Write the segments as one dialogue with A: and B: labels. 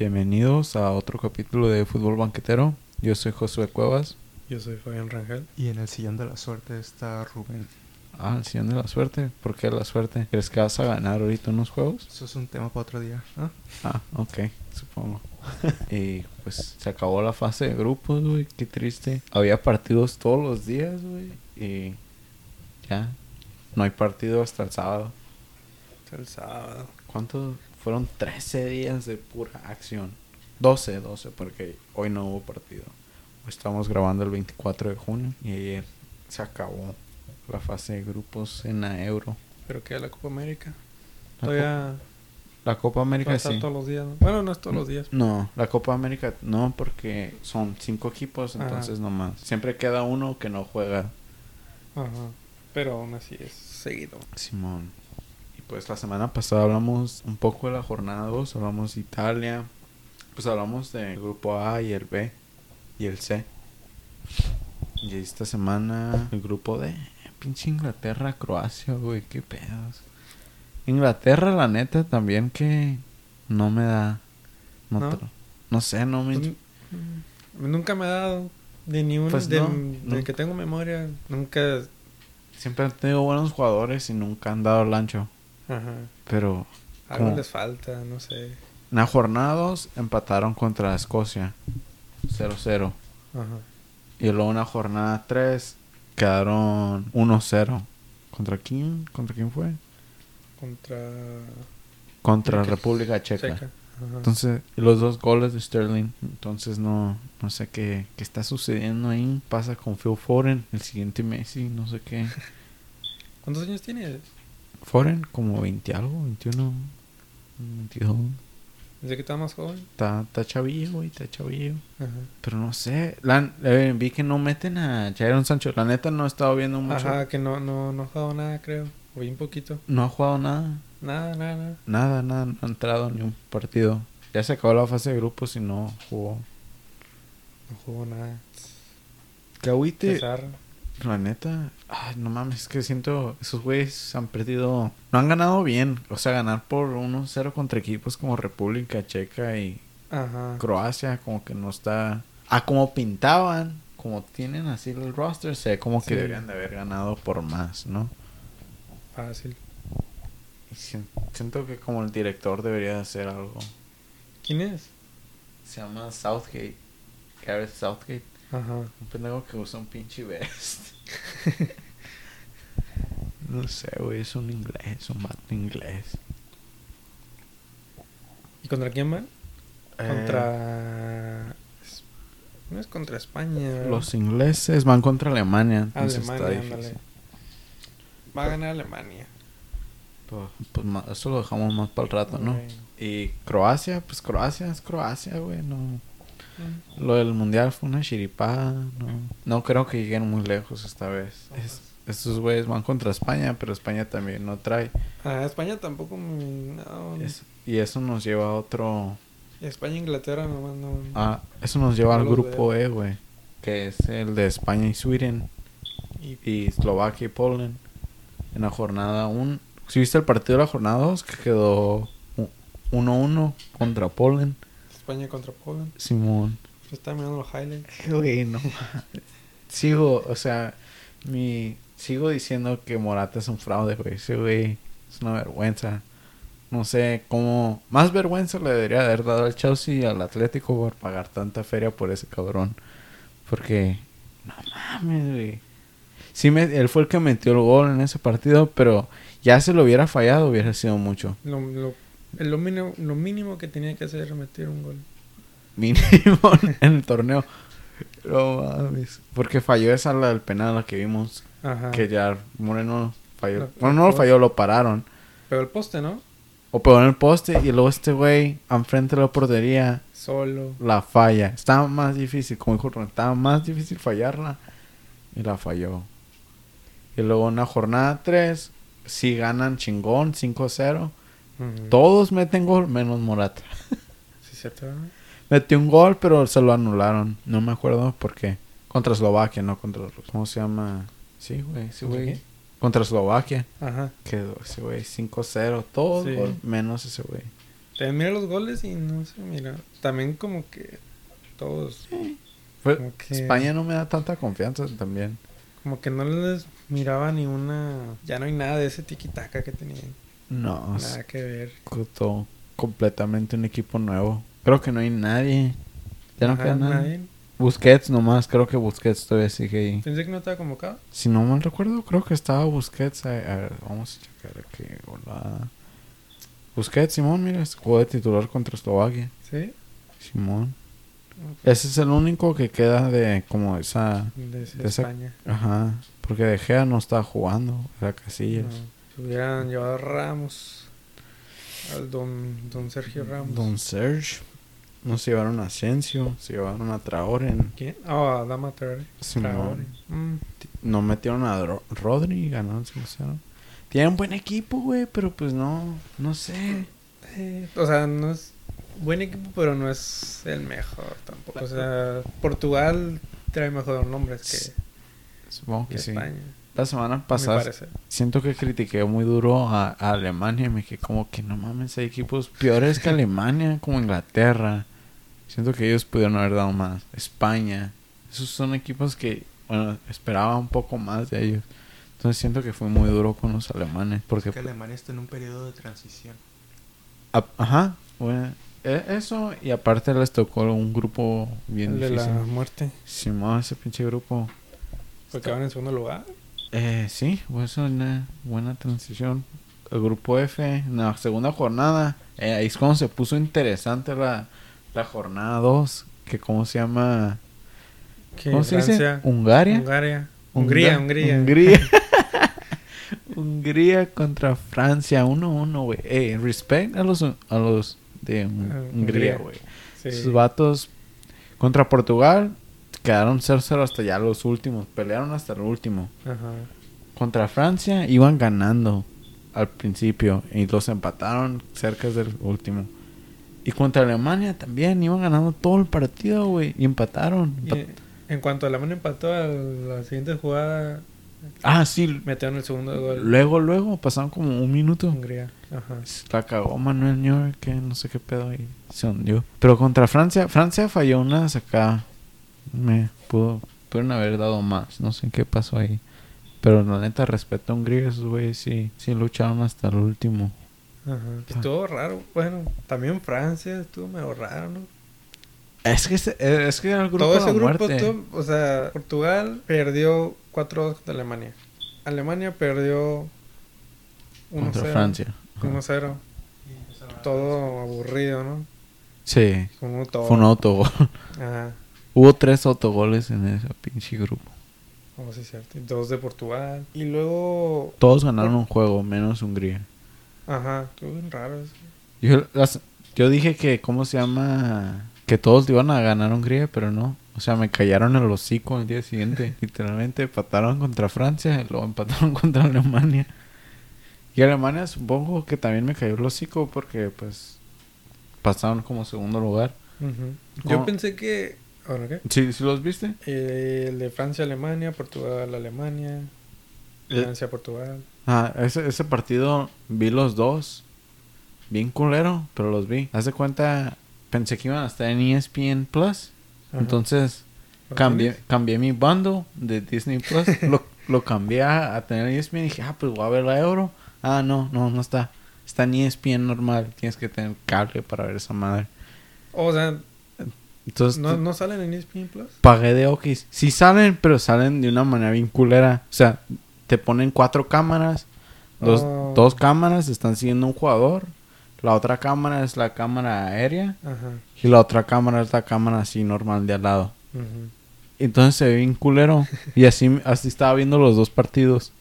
A: Bienvenidos a otro capítulo de Fútbol Banquetero. Yo soy Josué Cuevas.
B: Yo soy Fabián Rangel.
C: Y en el sillón de la suerte está Rubén.
A: Ah, el sillón de la suerte. ¿Por qué la suerte? ¿Crees que vas a ganar ahorita unos juegos?
C: Eso es un tema para otro día. ¿ah?
A: Ah, ok, supongo. y pues se acabó la fase de grupos, güey. Qué triste. Había partidos todos los días, güey. Y ya. No hay partido hasta el sábado.
B: Hasta el sábado.
A: ¿Cuántos? Fueron 13 días de pura acción. 12, 12, porque hoy no hubo partido. Estamos grabando el 24 de junio y ayer se acabó la fase de grupos en la Euro.
B: ¿Pero qué? ¿La Copa América?
A: La
B: Todavía
A: La Copa América sí.
B: todos los días. ¿no? Bueno, no es todos los días.
A: No, la Copa América no, porque son cinco equipos,
B: Ajá.
A: entonces nomás. Siempre queda uno que no juega.
B: Ajá. Pero aún así es seguido.
A: Simón. Pues la semana pasada hablamos un poco de la jornada 2, hablamos de Italia, pues hablamos del grupo A y el B y el C. Y esta semana el grupo D, pinche Inglaterra, Croacia, güey, qué pedos. Inglaterra, la neta, también que no me da. No,
B: ¿No?
A: tra- no sé, no me.
B: Pues, mm, Nunca me ha dado de ni uno.
A: Pues
B: de,
A: no,
B: de
A: no.
B: que tengo memoria. Nunca.
A: Siempre han tenido buenos jugadores y nunca han dado el ancho.
B: Ajá.
A: Pero
B: Algo les falta, no sé.
A: en la jornada 2 empataron contra Escocia 0-0.
B: Ajá.
A: Y luego en la jornada 3 quedaron 1-0. ¿Contra quién? ¿Contra quién fue?
B: Contra.
A: Contra
B: Checa.
A: República Checa.
B: Checa.
A: Entonces, y los dos goles de Sterling. Entonces, no, no sé qué, qué está sucediendo ahí. Pasa con Phil Foden, el siguiente Messi, no sé qué.
B: ¿Cuántos años tienes?
A: Foden, como 20 algo, 21, 22.
B: ¿Desde que estaba más joven?
A: Está, está chavillo, güey, está chavillo.
B: Ajá.
A: Pero no sé, la, eh, vi que no meten a Jadon Sancho. La neta no he estado viendo mucho.
B: Ajá, que no, no, no ha jugado nada, creo. O bien poquito.
A: No ha jugado nada.
B: Nada, nada, nada.
A: Nada, nada, no ha entrado ni un partido. Ya se acabó la fase de grupos y no jugó.
B: No jugó nada. Cesar.
A: La neta, ay, no mames, es que siento, esos güeyes han perdido, no han ganado bien, o sea, ganar por 1-0 contra equipos como República Checa y
B: Ajá.
A: Croacia, como que no está, ah, como pintaban, como tienen así el roster, sé como que deberían de haber ganado por más, ¿no?
B: Fácil.
A: Y sien- siento que como el director debería de hacer algo.
B: ¿Quién es?
A: Se llama Southgate, Gareth Southgate,
B: Ajá.
A: un pendejo que usa un pinche vest. no sé, güey, es un inglés, un vato inglés.
B: ¿Y contra quién van?
A: Eh,
B: Contra. No es contra España.
A: Los ingleses van contra Alemania,
B: Alemania, ándale. Va a ganar Alemania.
A: Pues, pues, eso lo dejamos más para el rato, ¿no? Y Croacia, pues Croacia es Croacia, güey, no.
B: Mm.
A: Lo del mundial fue una chiripada, no. No creo que lleguen muy lejos esta vez. Es- estos güeyes van contra España, pero España también no trae.
B: Ah, España tampoco. No.
A: Es- y eso nos lleva a otro.
B: España e Inglaterra nomás no.
A: Ah, eso nos lleva
B: No
A: al grupo
B: veo.
A: E, güey. Que es el de España y Sweden.
B: Y
A: y Eslovaquia y Poland en la jornada 1. Si viste el partido de la jornada 2 que quedó u- 1-1 contra Poland,
B: España contra Poland.
A: Simón.
B: Se está mirando los highlights.
A: Güey, no. Sigo, o sea, mi sigo diciendo que Morata es un fraude, güey. Ese güey es una vergüenza. No sé cómo más vergüenza le debería haber dado al Chelsea y al Atlético por pagar tanta feria por ese cabrón. Porque no mames, güey. Sí, me, él fue el que metió el gol en ese partido, pero ya se lo hubiera fallado, hubiera sido mucho.
B: Lo, lo, lo, mínimo, lo mínimo que tenía que hacer era meter un gol.
A: Mínimo en el torneo. No mames. Porque falló esa la del penal la que vimos.
B: Ajá.
A: Que ya Moreno falló. Bueno, no lo falló, lo pararon.
B: Pero el poste, ¿no?
A: O pegó en el poste y luego este güey, enfrente de la portería,
B: Solo.
A: la falla. Estaba más difícil, como dijo Ron, estaba más difícil fallarla. Y la falló. Y luego en la jornada 3, sí ganan chingón, 5-0. Todos meten gol, menos Morata.
B: Sí, cierto,
A: un gol, pero se lo anularon. No me acuerdo por qué. Contra Eslovaquia, no contra Rusia. ¿Cómo se llama? Sí, güey,
B: ¿Contra
A: güey. Contra Eslovaquia.
B: Ajá.
A: Quedó ese güey 5-0. Todo
B: Sí.
A: gol, menos ese güey.
B: También mira los goles y no sé, mira. También como que todos.
A: Fue-
B: Como que-
A: España no me da tanta confianza también.
B: Como que no les miraba ni una. Ya no hay nada de ese tiki-taka que tenían.
A: No,
B: Nada que ver.
A: completamente un equipo nuevo. Creo que no hay nadie. Ya no
B: Ajá,
A: queda nadie.
B: nadie.
A: Busquets nomás, creo que Busquets todavía sigue ahí.
B: Pensé que no estaba convocado.
A: Si no mal recuerdo, creo que estaba Busquets. A, a ver, vamos a checar aquí. Hola. Busquets, Simón, mira, jugó de titular contra Eslovaquia.
B: ¿Sí?
A: Simón. Ese es el único que queda de como esa...
B: De
A: De esa-
B: España.
A: Ajá. Porque De Gea no estaba jugando. Era Casillas.
B: No, hubieran llevado a Ramos. Al don, don Sergio Ramos.
A: Don Serge. No se llevaron a Asensio. Se llevaron a Traore.
B: ¿Quién? Ah, Dama Traore.
A: Simón.
B: Traore. Mm,
A: No metieron a Ro- Rodri y ganaron 5-0. Tienen buen equipo, güey, pero pues no, no sé.
B: eh, o sea, no es buen equipo, pero no es el mejor tampoco. O sea, Portugal trae mejores nombres que,
A: Supongo
B: que
A: que sí.
B: España.
A: La semana pasada siento que critiqué muy duro a, a Alemania y me dije como que no mames, hay equipos peores que Alemania, como Inglaterra. Siento que ellos pudieron haber dado más. España. Esos son equipos que, bueno, esperaba un poco más de ellos. Entonces siento que fue muy duro con los alemanes. Porque,
C: Es que Alemania está en un periodo de transición.
A: a- ajá, bueno, e- eso y aparte les tocó un grupo bien
B: El de
A: difícil.
B: la muerte.
A: Simón, ese pinche grupo.
B: Porque van en segundo lugar.
A: Eh, sí, pues una buena transición. El grupo F, en la segunda jornada, eh, ahí es cuando se puso interesante la, la jornada 2, que cómo se llama, ¿cómo se dice? Hungaria.
B: Hungaria. Hungría, Hungría.
A: Hungría. Hungría contra Francia, 1-1, güey. Eh, respect a los, a los de
B: Ah,
A: Hungría, güey.
B: Sí.
A: Esos vatos contra Portugal quedaron 0-0 hasta ya los últimos, pelearon hasta el último.
B: Ajá.
A: Contra Francia iban ganando al principio y los empataron cerca del último. Y contra Alemania también iban ganando todo el partido, güey, y empataron.
B: Y en cuanto Alemania empató a la siguiente jugada,
A: ah, sí.
B: metieron el segundo gol.
A: Luego, luego, pasaron como un minuto.
B: Hungría. Ajá.
A: La cagó Manuel Neuer, que no sé qué pedo y se hundió. Pero contra Francia, Francia falló unas acá. Me pudo, pudieron haber dado más, no sé qué pasó ahí. Pero la neta, respeto a Hungría, esos güeyes sí, sí lucharon hasta el último.
B: Ajá. Estuvo raro. Bueno, también Francia estuvo medio raro, ¿no?
A: Es que, ese- es que era el grupo
B: Todo
A: de
B: ese
A: la
B: grupo,
A: muerte.
B: estuvo- o sea, Portugal perdió 4-2 contra Alemania. Alemania perdió 1-0.
A: contra Francia. Ajá.
B: 1-0. Todo aburrido, ¿no?
A: Sí,
B: Como todo.
A: fue un autogol.
B: Ajá.
A: Hubo tres autogoles en ese pinche grupo.
B: Oh, sí, cierto. Y dos de Portugal. Y luego.
A: Todos ganaron un juego, menos Hungría.
B: Ajá. Estuvo bien raro eso.
A: Yo, las- yo dije que, ¿cómo se llama? Que todos iban a ganar Hungría, pero no. O sea, me callaron el hocico el día siguiente. Literalmente empataron contra Francia y luego empataron contra Alemania. Y Alemania supongo que también me cayó el hocico porque, pues, pasaron como segundo lugar.
B: Yo pensé que. Bueno, ¿qué?
A: ¿Sí, sí los viste?
B: Eh, el de Francia, Alemania, Portugal, Alemania,
A: Eh.
B: Francia, Portugal.
A: Ah, ese, ese partido vi los dos. Bien culero, pero los vi. Haz de cuenta, pensé que iban a estar en ESPN Plus.
B: Ajá.
A: Entonces,
B: ¿Lo
A: cambié,
B: tienes?
A: cambié mi bundle de Disney Plus. lo, lo cambié a, a tener ESPN y dije, ah, pues voy a ver la Euro. Ah, no, no, no está. Está en ESPN normal. Tienes que tener cable para ver esa madre.
B: O sea,
A: Entonces,
B: ¿no, ¿no salen en ESPN Plus?
A: pagué de Okis. Sí salen, pero salen de una manera bien culera. O sea, te ponen cuatro cámaras. Dos,
B: Oh.
A: dos cámaras están siguiendo un jugador. La otra cámara es la cámara aérea.
B: Ajá.
A: Y la otra cámara es la cámara así normal de al lado. Entonces se ve bien culero. Y así, así estaba viendo los dos partidos.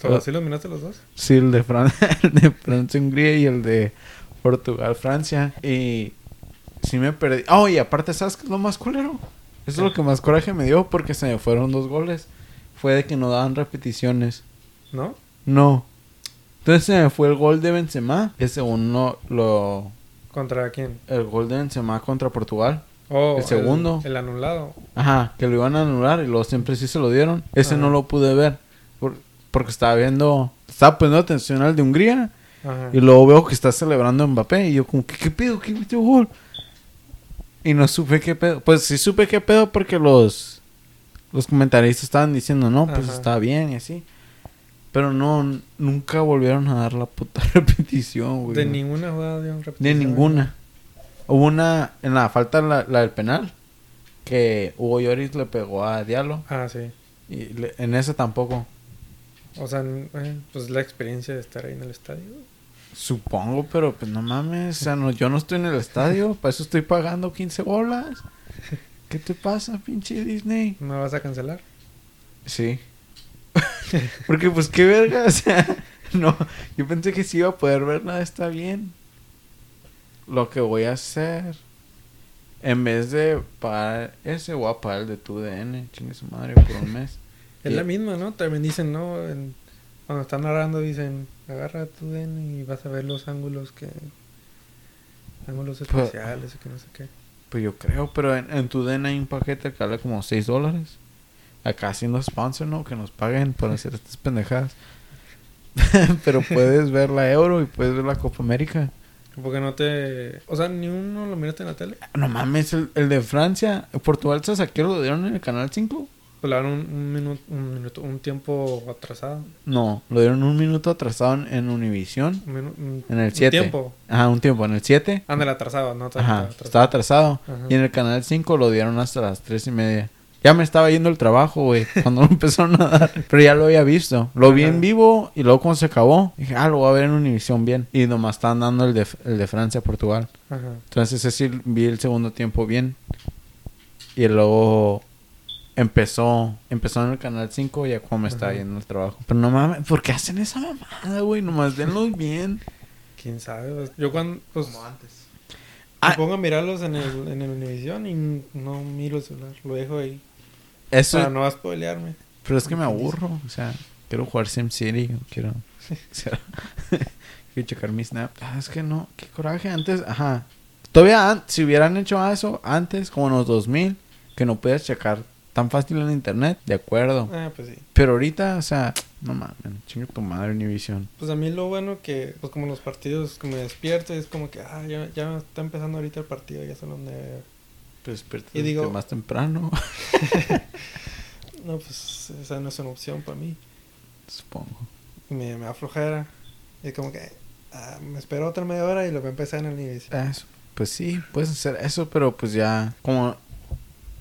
B: ¿Solo así los miraste los dos?
A: Sí, el de, Fran el de Francia-Hungría y el de Portugal-Francia. Y sí me perdí. Oh, y aparte, ¿sabes qué es lo más culero? Eso es lo que más coraje me dio porque se me fueron dos goles. Fue de que no daban repeticiones.
B: ¿No?
A: No. Entonces se me fue el gol de Benzema. Que según no, lo...
B: ¿Contra quién?
A: El gol de Benzema contra Portugal.
B: Oh,
A: El segundo.
B: El, anulado.
A: Ajá, que lo iban a anular y luego siempre sí se lo dieron. Ese
B: Ajá.
A: no lo pude ver por- porque estaba viendo, estaba poniendo atención al de Hungría
B: Ajá.
A: Y luego veo que está celebrando Mbappé. Y yo como, ¿qué, qué pedo? ¿Qué metió gol? Y no supe qué pedo. Pues sí supe qué pedo porque los, los comentaristas estaban diciendo, no, pues
B: Ajá.
A: está bien y así. Pero no, nunca volvieron a dar la puta repetición, güey.
B: De ninguna jugada de un
A: De
B: repetición.
A: ninguna. Hubo una, en la falta, la, la del penal, que Hugo Lloris le pegó a Diallo.
B: Ah, sí.
A: Y le- en ese tampoco.
B: O sea, eh, pues la experiencia de estar ahí en el estadio.
A: Supongo, pero pues no mames. O sea, no, yo no estoy en el estadio. Para eso estoy pagando 15 bolas. ¿Qué te pasa, pinche Disney?
B: ¿No vas a cancelar?
A: Sí. Porque pues qué verga, o sea, no, yo pensé que sí iba a poder verla, está bien. Lo que voy a hacer, en vez de pagar ese, voy a pagar el de tu DN, chingue su madre, por un mes.
B: Es
A: Y-
B: la misma, ¿no? También dicen, ¿no? En- cuando están narrando dicen, agarra tu DN y vas a ver los ángulos que... Ángulos
A: Pues-
B: especiales y que no sé qué.
A: Pues yo creo, pero en, en tu DN hay un paquete que vale como 6 dólares. Acá haciendo sponsor, ¿no? Que nos paguen por hacer estas pendejadas. pero puedes ver la Euro y puedes ver la Copa América.
B: Porque no te... O sea, ni uno lo miraste en la tele.
A: No mames, el, el de Francia, Portugal se saqueó, lo dieron en el canal 5.
B: Pues le dan un, un minuto, un minuto, un tiempo atrasado.
A: No, lo dieron un minuto atrasado en, Univision.
B: Un,
A: En el
B: un
A: 7.
B: tiempo.
A: Ajá, un tiempo. En el 7.
B: Ándale, atrasado, no estaba
A: Ajá,
B: atrasado.
A: estaba atrasado.
B: Ajá.
A: Y en el canal 5 lo dieron hasta las 3 y media. Ya me estaba yendo el trabajo, güey, cuando lo empezaron a dar. Pero ya lo había visto. Lo vi en vivo y luego cuando se acabó, dije, ah, lo voy a ver en Univision bien. Y nomás estaban dando el de, el de Francia, Portugal.
B: Ajá.
A: Entonces ese sí vi el segundo tiempo bien. Y luego empezó, empezó en el canal 5 ya cuando me estaba
B: Ajá.
A: yendo el trabajo. Pero no mames, ¿por qué hacen esa mamada, güey? Nomás denlos bien.
B: ¿Quién sabe? Pues, Yo cuando... Pues,
C: Como antes.
A: Ah.
B: me pongo a mirarlos en el, en el Univision y no miro el celular. Lo dejo ahí.
A: Eso,
B: Para no spoilearme.
A: pero es que me aburro. O sea, quiero jugar SimCity. Quiero, o sea, quiero checar mi snap. Ah, es que no, qué coraje. Antes, ajá. Todavía, si hubieran hecho eso antes, como en los 2000, que no puedes checar tan fácil en internet, de acuerdo.
B: Ah, pues sí.
A: Pero ahorita, o sea, no mames, chinga tu madre Univision.
B: Pues a mí lo bueno que, pues como los partidos que me despierto, es como que, ah, ya, ya está empezando ahorita el partido, ya son donde...
A: Pues despierta
B: Y digo-
A: más temprano,
B: No, pues esa no es una opción para mí.
A: supongo.
B: Y me, me da flojera. Y como que, ah, me espero otra media hora y lo voy a empezar en el Univision.
A: Eso, pues sí, puedes hacer eso, pero pues ya, como,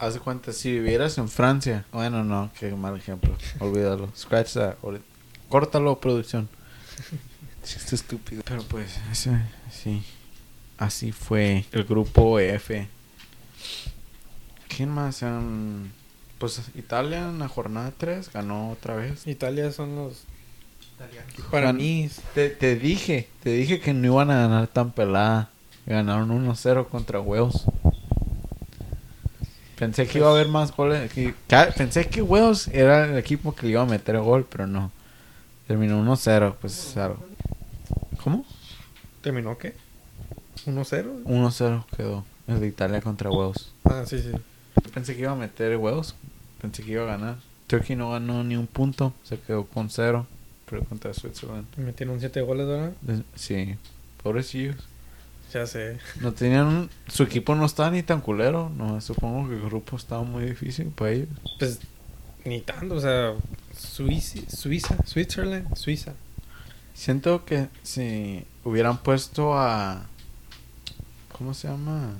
A: haz de cuenta, si vivieras en Francia, bueno, no, qué mal ejemplo, olvídalo, scratch that, córtalo, producción. Chiste estúpido. Pero pues, ese, sí, así fue el grupo F. ¿Quién más? Em, pues Italia en la jornada 3 ganó otra vez.
B: Italia son los... Para mí,
A: Te, te dije, te dije que no iban a ganar tan pelada. Ganaron 1-0 contra Huevos. Pensé que iba a haber más goles. que- pensé que Huevos era el equipo que le iba a meter gol, pero no. Terminó 1-0, pues claro. ¿Cómo?
B: ¿terminó qué? ¿1-0?
A: 1-0 quedó. El de Italia contra Huevos.
B: Ah, sí, sí.
A: Pensé que iba a meter Huevos. Pensé que iba a ganar. Turkey no ganó ni un punto. Se quedó con 0. Pero contra Switzerland.
B: Metieron 7 goles, ¿verdad?
A: Sí. Pobrecillos.
B: Ya sé.
A: No tenían un- su equipo no estaba ni tan culero, no supongo que el grupo estaba muy difícil para ellos.
B: Pues ni tanto, o sea, Suiza, Suiza, Switzerland, Suiza.
A: Siento que si hubieran puesto a ¿cómo se llama?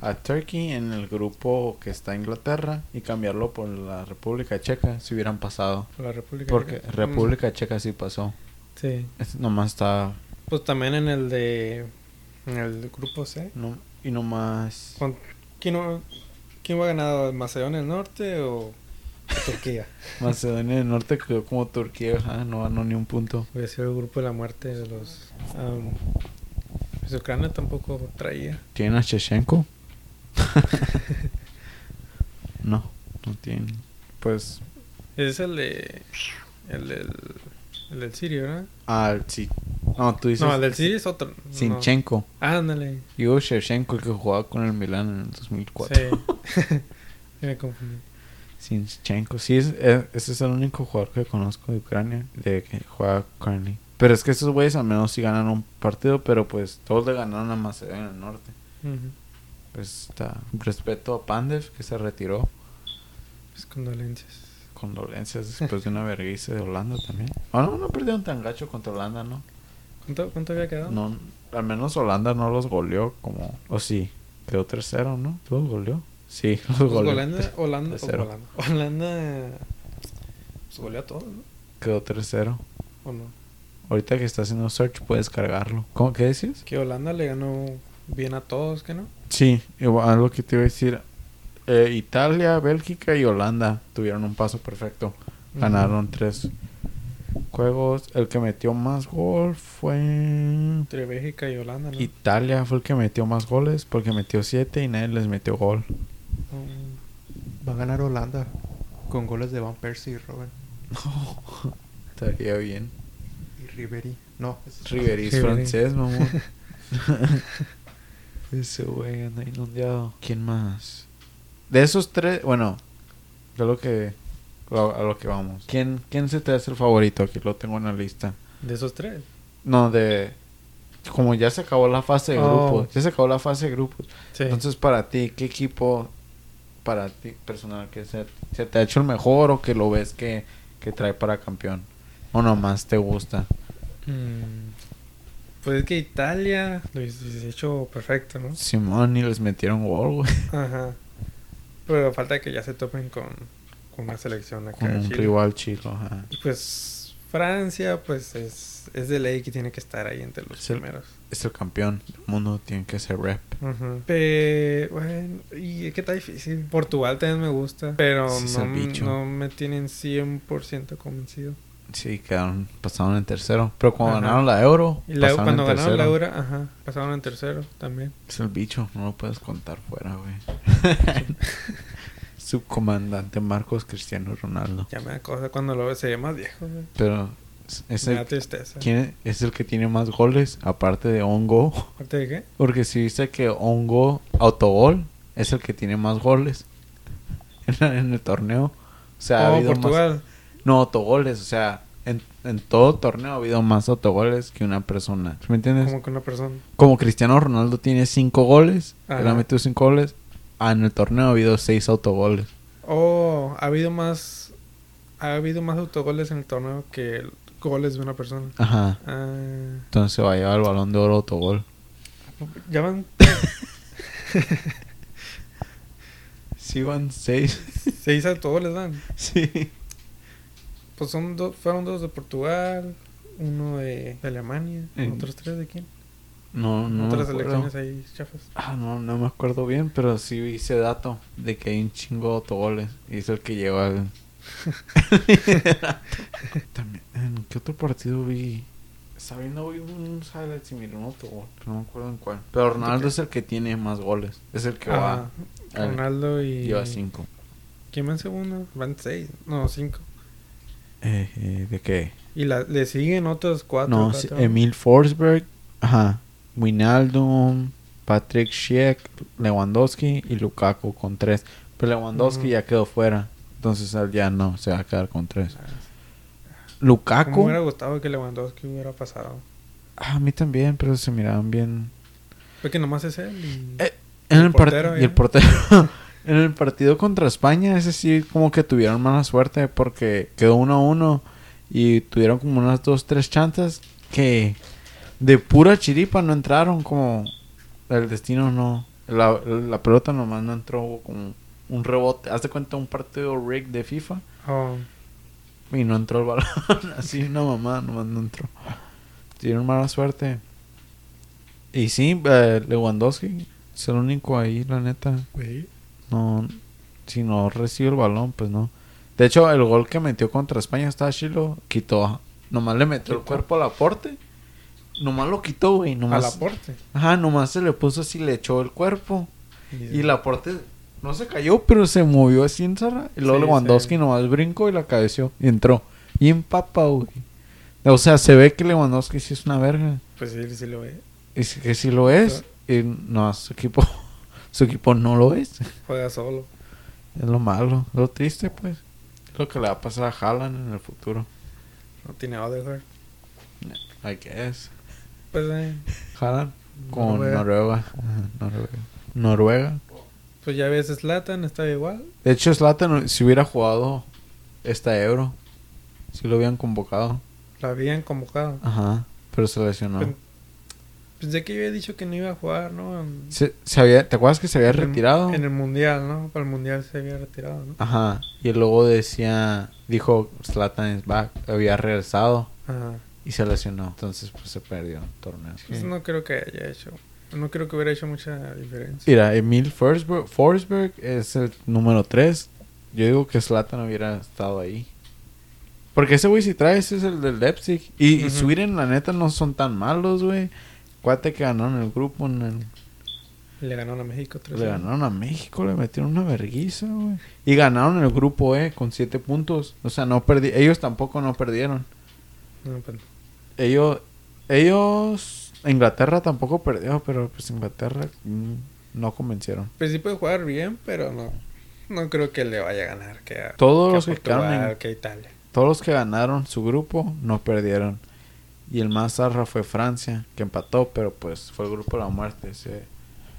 A: a Turkey en el grupo que está Inglaterra y cambiarlo por la República Checa si hubieran pasado.
B: Por la República.
A: Porque
B: Checa.
A: República Checa sí pasó.
B: Mm, sí.
A: Es- nomás está
B: Pues también en el de. En el grupo C.
A: no, y nomás
B: ¿Quién, ¿Quién va a ganar? ¿Macedonia del Norte o Turquía?
A: Macedonia del Norte quedó como Turquía, ajá, no ganó ni un punto.
B: Voy a decir el grupo de la muerte de los. am, pues Ucrania tampoco traía.
A: ¿Tienen a Shevchenko? no, no tienen. Pues
B: Es el de. El del. El del Sirio, ¿verdad?
A: al sí. No, tú dices
B: No, el del Sirio es otro. no.
A: Sinchenko.
B: Ándale.
A: Digo Shevchenko el que jugaba con el Milan en el 2004.
B: Sí. me confundí.
A: Sinchenko. Sí, es, es- ese es el único jugador que conozco de Ucrania de que juega Ucrania. Pero es que esos güeyes al menos sí ganan un partido, pero pues todos le ganaron a Macedonia del Norte.
B: Ujú.
A: Pues está respeto a Pandev que se retiró.
B: Pues condolencias.
A: Condolencias después de una vergüenza de Holanda también. Ah, no, no perdieron tan gacho contra Holanda, ¿no?
B: ¿Cuánto, cuánto había quedado?
A: No, al menos Holanda no los goleó como... O sí, quedó tercero, ¿no? ¿Los goleó? Sí, los
B: Pues
A: goleó.
B: Holanda,
A: cero.
B: Holanda, Holanda, pues goleó a todos, ¿no?
A: Quedó tercero.
B: ¿O no?
A: Ahorita que está haciendo search puedes cargarlo. ¿Cómo que decías?
B: Que Holanda le ganó bien a todos, ¿que no?
A: Sí, igual algo que te iba a decir. Eh, Italia, Bélgica y Holanda tuvieron un paso perfecto. Ganaron tres juegos. El que metió más gol fue...
B: Entre Bélgica y Holanda, ¿no?
A: Italia fue el que metió más goles porque metió siete y nadie les metió gol.
B: Mm,
C: Va a ganar Holanda. Con goles de Van Persie y Robben.
A: Estaría bien.
C: Y Ribery. No, es-
A: Ribery es francés, mamón. Ese güey anda inundado. ¿Quién más? De esos tres, bueno, de lo que a lo que vamos. ¿Quién, ¿Quién se te hace el favorito? Aquí lo tengo en la lista.
B: De esos tres.
A: No, de como ya se acabó la fase de
B: Oh.
A: grupos, ya se acabó la fase de grupos.
B: Sí.
A: Entonces, para ti, ¿qué equipo para ti personal que se, se te ha hecho el mejor o que lo ves que, que trae para campeón? ¿O nomás te gusta?
B: Mm, pues es que Italia lo hizo hizo hecho perfecto, ¿no?
A: Simón y les metieron gol, güey.
B: Ajá. Pero falta que ya se topen con, con una selección acá
A: Con un
B: Chile.
A: rival chilo, ajá.
B: Y pues Francia, pues es, es de ley que tiene que estar ahí entre los
A: Es el-
B: primeros.
A: Es el campeón del mundo, tiene que ser rep.
B: Ujú. Pero, bueno, y es que está difícil. Portugal también me gusta, pero
A: Sí,
B: no,
A: el
B: no me tienen 100% convencido.
A: Sí, quedaron, pasaron en tercero. Pero cuando
B: Ajá.
A: ganaron la Euro,
B: Y la-
A: pasaron
B: cuando
A: en
B: ganaron la
A: tercero.
B: Euro, ajá, pasaron en tercero también.
A: Es el bicho, no lo puedes contar fuera, güey. Subcomandante Marcos Cristiano Ronaldo.
B: Ya me da cosa cuando lo ves, se ve más viejo, güey.
A: Pero es- el,
B: tristeza.
A: ¿quién es el que tiene más goles, aparte de Ongo.
B: ¿Aparte de qué?
A: Porque si dice que Ongo Autogol es el que tiene más goles en, la- en el torneo. O sea, ha
B: oh,
A: habido más... No, autogoles, o sea, en, en todo torneo ha habido más autogoles que una persona. ¿Me entiendes?
B: Como que una persona.
A: Como Cristiano Ronaldo tiene cinco goles, él ha metido cinco goles, ah, en el torneo ha habido seis autogoles.
B: Oh, ha habido más. Ha habido más autogoles en el torneo que goles de una persona.
A: Ajá.
B: Ah,
A: Entonces va a llevar el balón de oro autogol.
B: ya van
A: Sí, van seis.
B: seis autogoles, van.
A: sí.
B: Pues son dos, fueron dos de Portugal, uno de, de Alemania, otros tres de quién?
A: No, no.
B: Otras ahí chafas.
A: Ah, no, no me acuerdo bien, pero sí hice dato de que hay un chingo de autogoles. Y es el que lleva el... También, ¿en qué otro partido vi? Estaba viendo hoy un highlights y miré un autogol. pero No me acuerdo en cuál. Pero Ronaldo es el que tiene más goles. Es el que va.
B: Ajá,
A: el-
B: Ronaldo y.
A: Lleva cinco.
B: ¿Quién va en segundo? Van seis, no, cinco.
A: Eh, eh, ¿De qué?
B: Y la, le siguen otros cuatro.
A: no,
B: cuatro.
A: Emil Forsberg. Ajá. Wijnaldum. Patrick Schick. Lewandowski y Lukaku con tres. Pero Lewandowski ya quedó fuera. Entonces ya no se va a quedar con tres.
B: Ah,
A: Lukaku.
B: ¿Cómo me hubiera gustado que Lewandowski hubiera pasado?
A: Ah, a mí también, pero se miraban bien.
B: Fue que nomás es él. Y...
A: Eh, En
B: El portero,
A: y el portero. en el partido contra España, ese sí, como que tuvieron mala suerte porque quedó 1 a 1 y tuvieron como unas dos, tres chances que de pura chiripa no entraron. Como el destino no. La, la pelota nomás no entró como un rebote. Haz de cuenta un partido rig de FIFA
B: Oh,
A: y no entró el balón. Así una mamá, nomás no entró. Tuvieron mala suerte. Y sí, eh, Lewandowski es el único ahí, la neta.
B: güey.
A: No, si no recibe el balón, pues no. De hecho, el gol que metió contra España está Chilo, quitó. Nomás le metió el cuerpo al aporte. Nomás lo quitó, güey.
B: Al
A: Nomás,
B: aporte.
A: Ajá, nomás se le puso así, le echó el cuerpo.
B: Y,
A: Y el aporte no se cayó, pero se movió así en zarra. Y luego
B: Sí,
A: Lewandowski
B: sí.
A: nomás brincó y la cabeció. Y entró. Y empapa, güey. O sea, se ve que Lewandowski sí es una verga.
B: Pues sí, sí lo.
A: Y sí- que sí lo es. Y no, su equipo, su equipo no lo es.
B: Juega solo.
A: Es lo malo, lo triste, pues. Es lo que le va a pasar a Haaland en el futuro.
B: No tiene Odegaard.
A: I guess.
B: Pues, eh,
A: Jalan con
B: Noruega.
A: Noruega. Noruega. Noruega.
B: pues ya ves, Slatan estaba igual.
A: De hecho, Zlatan, si hubiera jugado esta Euro, si lo habían convocado.
B: La habían convocado.
A: Ajá. Pero se lesionó.
B: Pen- Pensé que yo había dicho que no iba a jugar, ¿no?
A: Se, se había, ¿Te acuerdas que se había
B: en
A: retirado?
B: En el mundial, ¿no? Para el mundial se había retirado, ¿no?
A: Ajá. Y luego decía, dijo Zlatan is back. Había regresado
B: Ajá.
A: y se lesionó. Entonces, pues se perdió el torneo.
B: Pues
A: Sí.
B: no creo que haya hecho. No creo que hubiera hecho mucha diferencia.
A: Mira, Emil Forsberg, Forsberg es el número 3. Yo digo que Zlatan hubiera estado ahí. Porque ese güey si trae, ese es el del Leipzig. Y, y
B: Ujú.
A: Sweden, la neta, no son tan malos, güey. Cuate que ganaron el grupo, en el-
B: Le ganaron a México 3
A: le ganaron a México, le metieron una verguiza, güey. Y ganaron el grupo E con 7 puntos. O sea, no perdí, ellos tampoco no perdieron.
B: No, pues,
A: Ellos, ellos, Inglaterra tampoco perdió, pero pues Inglaterra mm, no convencieron.
B: pues sí puede jugar bien, pero no. No creo que le vaya a ganar que a,
A: Todos
B: que a
A: los que
B: Portugal,
A: en-
B: que a Italia.
A: Todos los que ganaron su grupo no perdieron. Y el más zarra fue Francia, que empató, pero pues fue el grupo de la muerte. Ese,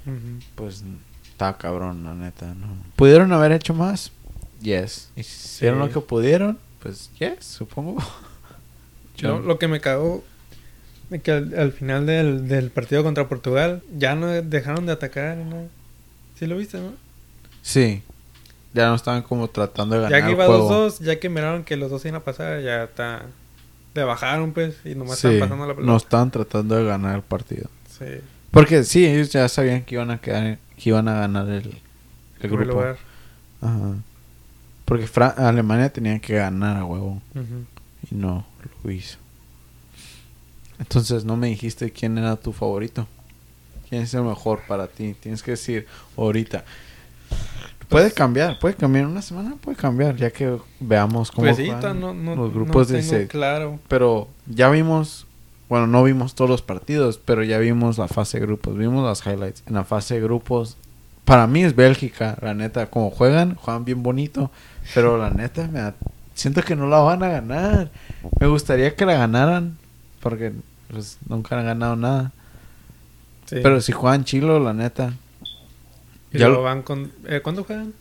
B: Ujú.
A: pues está cabrón, la neta. ¿no? ¿Pudieron haber hecho más? Yes. ¿Hicieron
B: Sí.
A: lo que pudieron? Pues yes, supongo.
B: Lo, lo que me cagó es que al, al final del, del partido contra Portugal ya no dejaron de atacar. ¿no? ¿Sí lo viste, no?
A: Sí. Ya no estaban como tratando de ganar
B: Ya que iba
A: juego.
B: 2-2, ya que miraron que los dos iban a pasar, ya está. Le bajaron, pues, y nomás
A: Sí,
B: estaban pasando la pelota.
A: no estaban tratando de ganar el partido.
B: Sí,
A: Porque sí, ellos ya sabían que iban a quedar, que iban a ganar el, el grupo.
B: lugar.
A: Ajá. Porque Fra- Alemania tenía que ganar a huevo.
B: Ujú.
A: Y no lo hizo. Entonces no me dijiste quién era tu favorito. ¿Quién es el mejor para ti? Tienes que decir ahorita. Puede cambiar, puede cambiar. Una semana puede cambiar, ya que veamos cómo
B: Pues sí,
A: juegan
B: ta- no, no,
A: los grupos
B: no
A: de
B: tengo
A: ese.
B: claro.
A: Pero ya vimos, bueno, no vimos todos los partidos, pero ya vimos la fase de grupos, vimos las highlights. En la fase de grupos, para mí es Bélgica, la neta, como juegan, juegan bien bonito, pero la neta me da- siento que no la van a ganar. Me gustaría que la ganaran, porque pues, nunca han ganado nada.
B: Sí.
A: Pero si juegan chilo, la neta,
B: Y
A: ya lo-
B: van con... eh, ¿Cuándo juegan?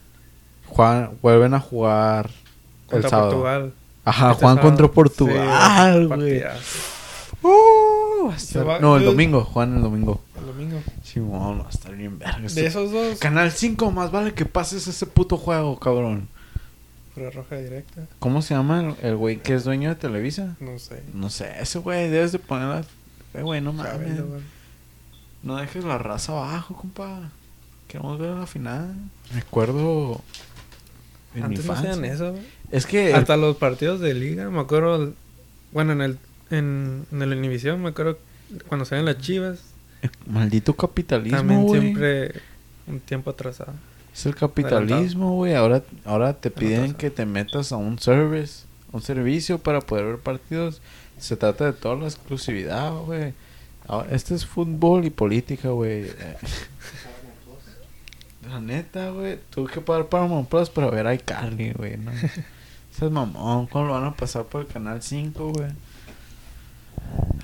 A: juegan, vuelven a jugar el
B: Contra
A: sábado.
B: Portugal.
A: Ajá,
B: Este sábado.
A: contra
B: Sí,
A: Portugal, güey.
B: partidazo.
A: Uh, estar- no, el domingo, juegan el domingo.
B: El domingo.
A: Simón, va a estar bien verga.
B: De
A: este-
B: esos dos,
A: Canal 5, más vale que pases ese puto juego, cabrón.
B: roja directa.
A: ¿Cómo se llama el- el güey que es dueño de Televisa?
B: No sé.
A: No sé, ese güey debes de ponerla. Eh, güey, no mames. No dejes la raza abajo, compa. Queremos ver la final. Me acuerdo. en mi
B: Antes no
A: infancia.
B: hacían eso, güey.
A: Es que.
B: Hasta los partidos de liga, me acuerdo... Bueno, en el... En, en el Univisión, me acuerdo cuando salen las chivas.
A: el maldito capitalismo,
B: También
A: güey.
B: siempre un tiempo atrasado.
A: Es el capitalismo, güey. Ahora, ahora te piden
B: Atrasado.
A: que te metas a un service, un servicio para poder ver partidos. Se trata de toda la exclusividad, güey. Este es fútbol y política, güey. La neta, güey. Tuve que pagar Paramount Plus para ver a iCarly, güey. ¿no? Ese es mamón. ¿Cómo lo van a pasar por el canal 5, güey?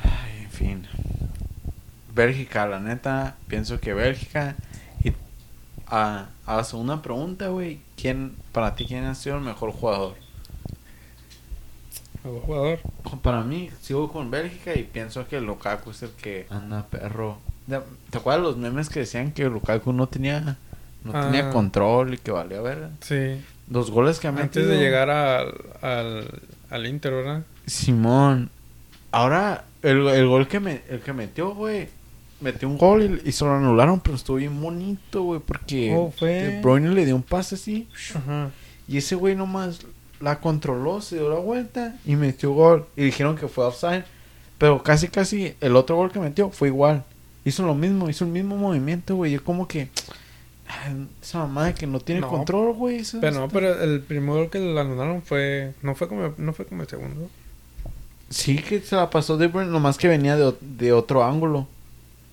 A: Ay, en fin. Bélgica, la neta. Pienso que Bélgica. Y a, a la segunda pregunta, güey. ¿Quién, para ti, quién ha sido el mejor jugador?
B: Nuevo jugador.
A: Para mí, sigo con Bélgica y pienso que Lukaku es el que anda perro. ¿Te acuerdas los memes que decían que Lukaku no tenía no
B: Ah.
A: tenía control y que valía verga?
B: Sí.
A: Los goles que ha
B: Antes
A: metido.
B: de llegar al, al, al Inter, ¿verdad?
A: Simón. Ahora, el, el gol que, me, el que metió, güey. Metió un gol y, y se lo anularon, pero estuvo bien bonito, güey. Porque
B: Oh, fue-
A: De Bruyne le dio un pase así.
B: Ajá.
A: Y ese güey nomás la controló, se dio la vuelta y metió gol. Y dijeron que fue offside. Pero casi, casi el otro gol que metió fue igual. Hizo lo mismo, hizo el mismo movimiento, güey. Yo como que... Esa mamá de que no tiene
B: No,
A: control, güey. eso
B: Pero no,
A: está-
B: pero el primer gol que le anularon fue... No fue como, no fue como el segundo.
A: Sí que se la pasó de Bruyne, nomás que venía de, de otro ángulo.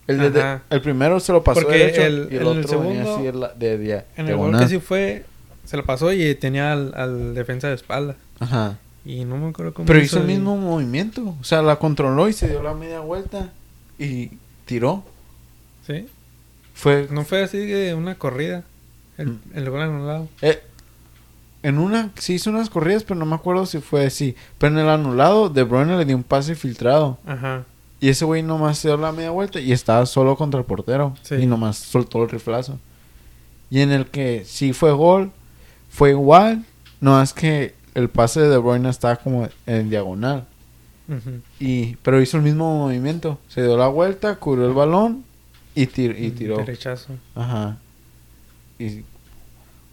A: El, de- el primero se lo pasó
B: Porque
A: derecho
B: el-
A: y el,
B: el
A: otro venía
B: segundo,
A: así de, la- de, de-
B: En el gol que sí fue... Se lo pasó y tenía al, al defensa de espalda.
A: Ajá.
B: Y no me acuerdo cómo
A: Pero hizo el
B: y-
A: mismo movimiento. O sea, la controló y se dio la media vuelta. Y tiró.
B: Sí.
A: Fue.
B: No fue así de una corrida. El,
A: Mm.
B: el gol anulado.
A: eh, en una. Sí hizo unas corridas, pero no me acuerdo si fue así. Pero en el anulado, De Bruyne le dio un pase filtrado.
B: Ajá.
A: Y ese güey nomás se dio la media vuelta y estaba solo contra el portero.
B: Sí.
A: Y nomás soltó el riflazo. Y en el que sí fue gol, fue igual. No más que el pase de De Bruyne estaba como en diagonal. Y, pero hizo el mismo movimiento. Se dio la vuelta, cubrió el balón y, tir- y tiró.
B: Derechazo.
A: Ajá. Y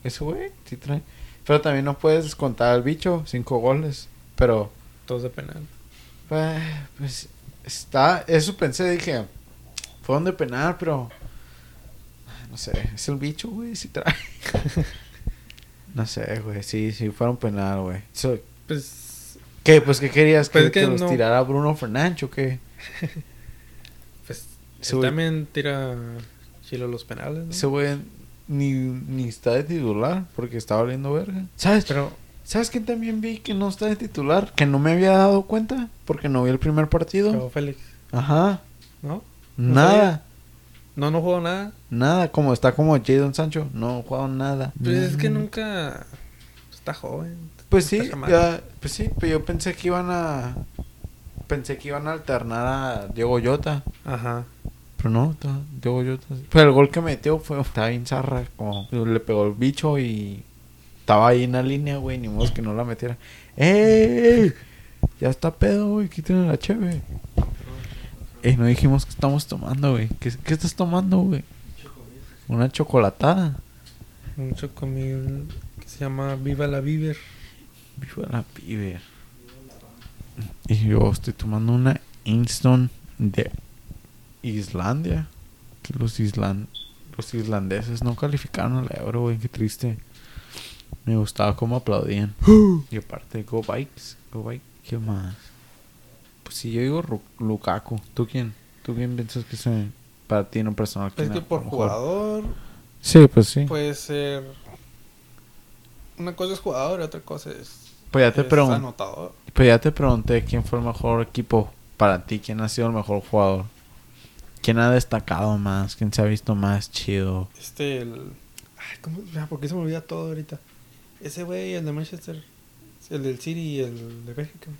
A: ese güey sí trae. Pero también no puedes descontar al bicho cinco goles. Pero
B: Todos de penal.
A: pues, pues está. Eso pensé, dije. Fueron de penal, pero. No sé, es el bicho, güey, si trae. no sé, güey, sí, sí, fueron penal, güey. So,
B: Pues.
A: ¿Qué? Pues, ¿qué querías?
B: Pues
A: ¿Que,
B: que
A: los tirara Bruno Fernández o qué? Güey-
B: también tira chilo los penales. ¿no?
A: Ese güey ni, ni está de titular porque está valiendo verga. ¿Sabes?
B: Pero.
A: ¿Sabes quién también vi que no está de titular? Que no me había dado cuenta porque no vi el primer partido.
B: Pero Félix.
A: Ajá.
B: ¿No? ¿No
A: Nada.
B: No, no jugó nada.
A: Nada. Como está como Jadon Sancho. No ha jugado nada.
B: Pues es que nunca. Está joven.
A: Pues sí, ya, pues sí, pero yo pensé que iban a pensé que iban a alternar a Diego Jota,
B: Aja.
A: Pero no, Jota. sí. Pero el gol que metió fue estaba bien zarra, como le pegó el bicho y estaba ahí en la línea, güey, ni modo que no la metiera. ¡Ey! Ya está pedo, güey, quítenle la cheve. Ey, no dijimos que estamos tomando, güey. ¿Qué, qué estás tomando, güey? Una chocolatada.
B: Un chocomil que se llama Viva la Viver.
A: Viva la pibe. Y yo estoy tomando una Inston de Islandia. Que los, islan los islandeses no calificaron al euro, güey. Qué triste. Me gustaba cómo aplaudían. y aparte, Go Bikes. Go Bike. ¿Qué más? Pues si yo digo Ru- Lukaku. ¿Tú quién? ¿Tú quién piensas que eh, para ti en un personal?
B: Es que por jugador
A: Sí, pues sí.
B: puede ser. Una cosa es jugador y otra cosa es.
A: Pues ya te
B: anotador.
A: Pues ya te pregunté quién fue el mejor equipo para ti, quién ha sido el mejor jugador. ¿Quién ha destacado más? ¿Quién se ha visto más chido?
B: Este, el. Ay, ¿cómo? ¿Por qué se me olvida todo ahorita? Ese güey, el de Manchester. El del City y el de Bélgica.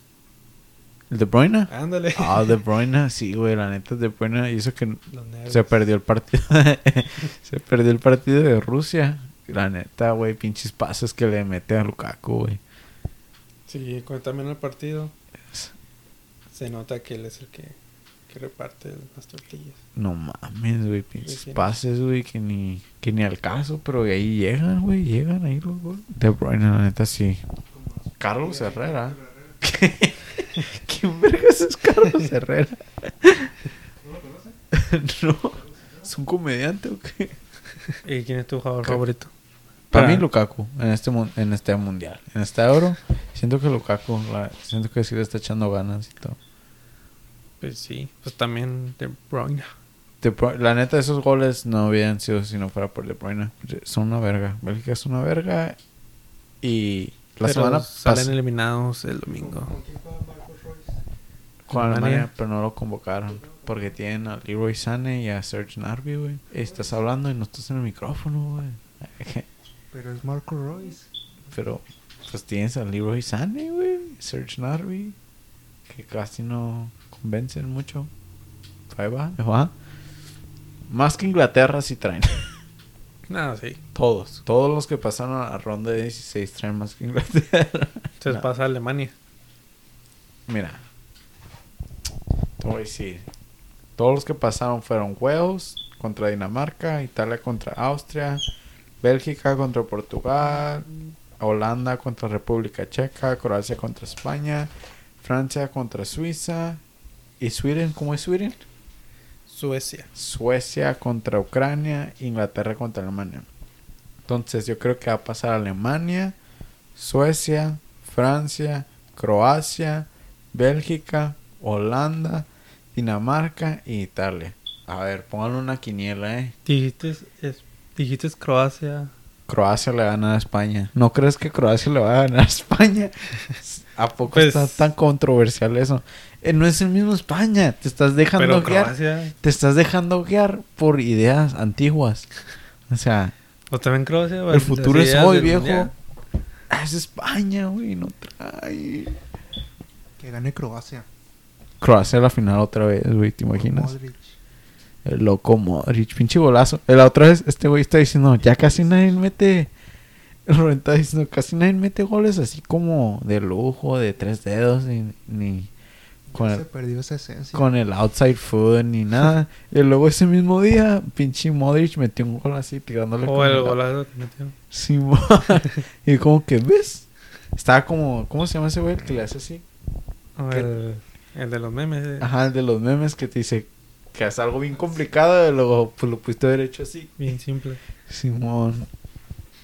A: ¿El De Bruyne?
B: Ándale.
A: Ah, De Bruyne, sí, güey, la neta De Bruyne hizo que se perdió el partido. se perdió el partido de Rusia. La neta, güey, pinches pases que le mete a Lukaku, güey.
B: Sí, también el partido. Se nota que él es el que, que reparte las tortillas.
A: No mames, güey, pinches pases, güey, que ni, que ni al caso, pero ahí llegan, güey, llegan ahí los goles. De Bruyne, la neta, sí. Carlos Herrera. ¿Quién vergas es Carlos Herrera? no. ¿Es un comediante o qué?
B: ¿Y quién es tu jugador
A: ¿Qué?
B: favorito?
A: Para mí
B: Para-
A: Lukaku, en este, en este mundial. En este euro, siento que Lukaku, la- siento que sí le está echando ganas y todo.
B: Pues sí, pues también De Bruyne.
A: De la neta, esos goles no hubieran sido si no fuera por De Bruyne. Son una verga. Bélgica es una verga. Y la
B: Pero
A: semana
B: salen eliminados el domingo.
A: con Alemania,
B: Alemania.
A: pero no lo convocaron. Porque tienen a Leroy Sané y a Serge Gnabry, güey. Estás hablando y no estás en el micrófono, güey.
C: Pero es Marco Royce.
A: Pero, pues tienes a Leroy Sané, güey. Serge Gnabry. Que casi no convencen mucho. Ahí va, ahí va. Más que Inglaterra sí traen.
B: Nada, sí.
A: Todos. Todos los que pasaron a la ronda de 16 traen más que Inglaterra.
B: Se
A: No.
B: pasa a Alemania.
A: Mira. Te voy a decir. Todos los que pasaron fueron Wales contra Dinamarca, Italia contra Austria, Bélgica contra Portugal, Holanda contra República Checa, Croacia contra España, Francia contra Suiza y Sweden, ¿cómo es Sweden?
B: Suecia.
A: Suecia contra Ucrania, Inglaterra contra Alemania. Entonces yo creo que va a pasar Alemania, Suecia, Francia, Croacia, Bélgica, Holanda, Dinamarca y Italia. A ver, pónganle una quiniela, eh.
B: Dijiste, es, dijiste Croacia,
A: Croacia le va a ganar a España. ¿No crees que Croacia le va a ganar a España? ¿A poco
B: Pues-
A: está tan controversial eso? Eh, no es el mismo España. Te estás dejando
B: Pero
A: guiar.
B: Croacia.
A: Te estás dejando guiar por ideas antiguas. O sea,
B: O también Croacia.
A: el futuro es hoy, viejo. Ah, Es España, güey. No trae.
C: Que gane Croacia.
A: Croacia a la final otra vez, güey. ¿Te imaginas? El loco Modric, pinche golazo. La otra vez, este güey está diciendo, ya casi nadie mete. Está diciendo, casi nadie mete goles así como de lujo, de tres dedos, ni, ni con,
C: Se
A: el,
C: perdió esa esencia.
A: con el outside foot, ni nada. y luego ese mismo día, pinche Modric metió un gol así, tirándole
B: O
A: con
B: el
A: la-
B: golazo que metió.
A: Simón. y como que, ¿ves? Estaba como, ¿cómo se llama ese güey? El que le hace así.
B: O
A: ¿Qué?
B: el, el de los memes. eh.
A: Ajá, el de los memes que te dice que hace algo bien complicado y luego pues, lo pudiste haber hecho así.
B: Bien simple.
A: Simón.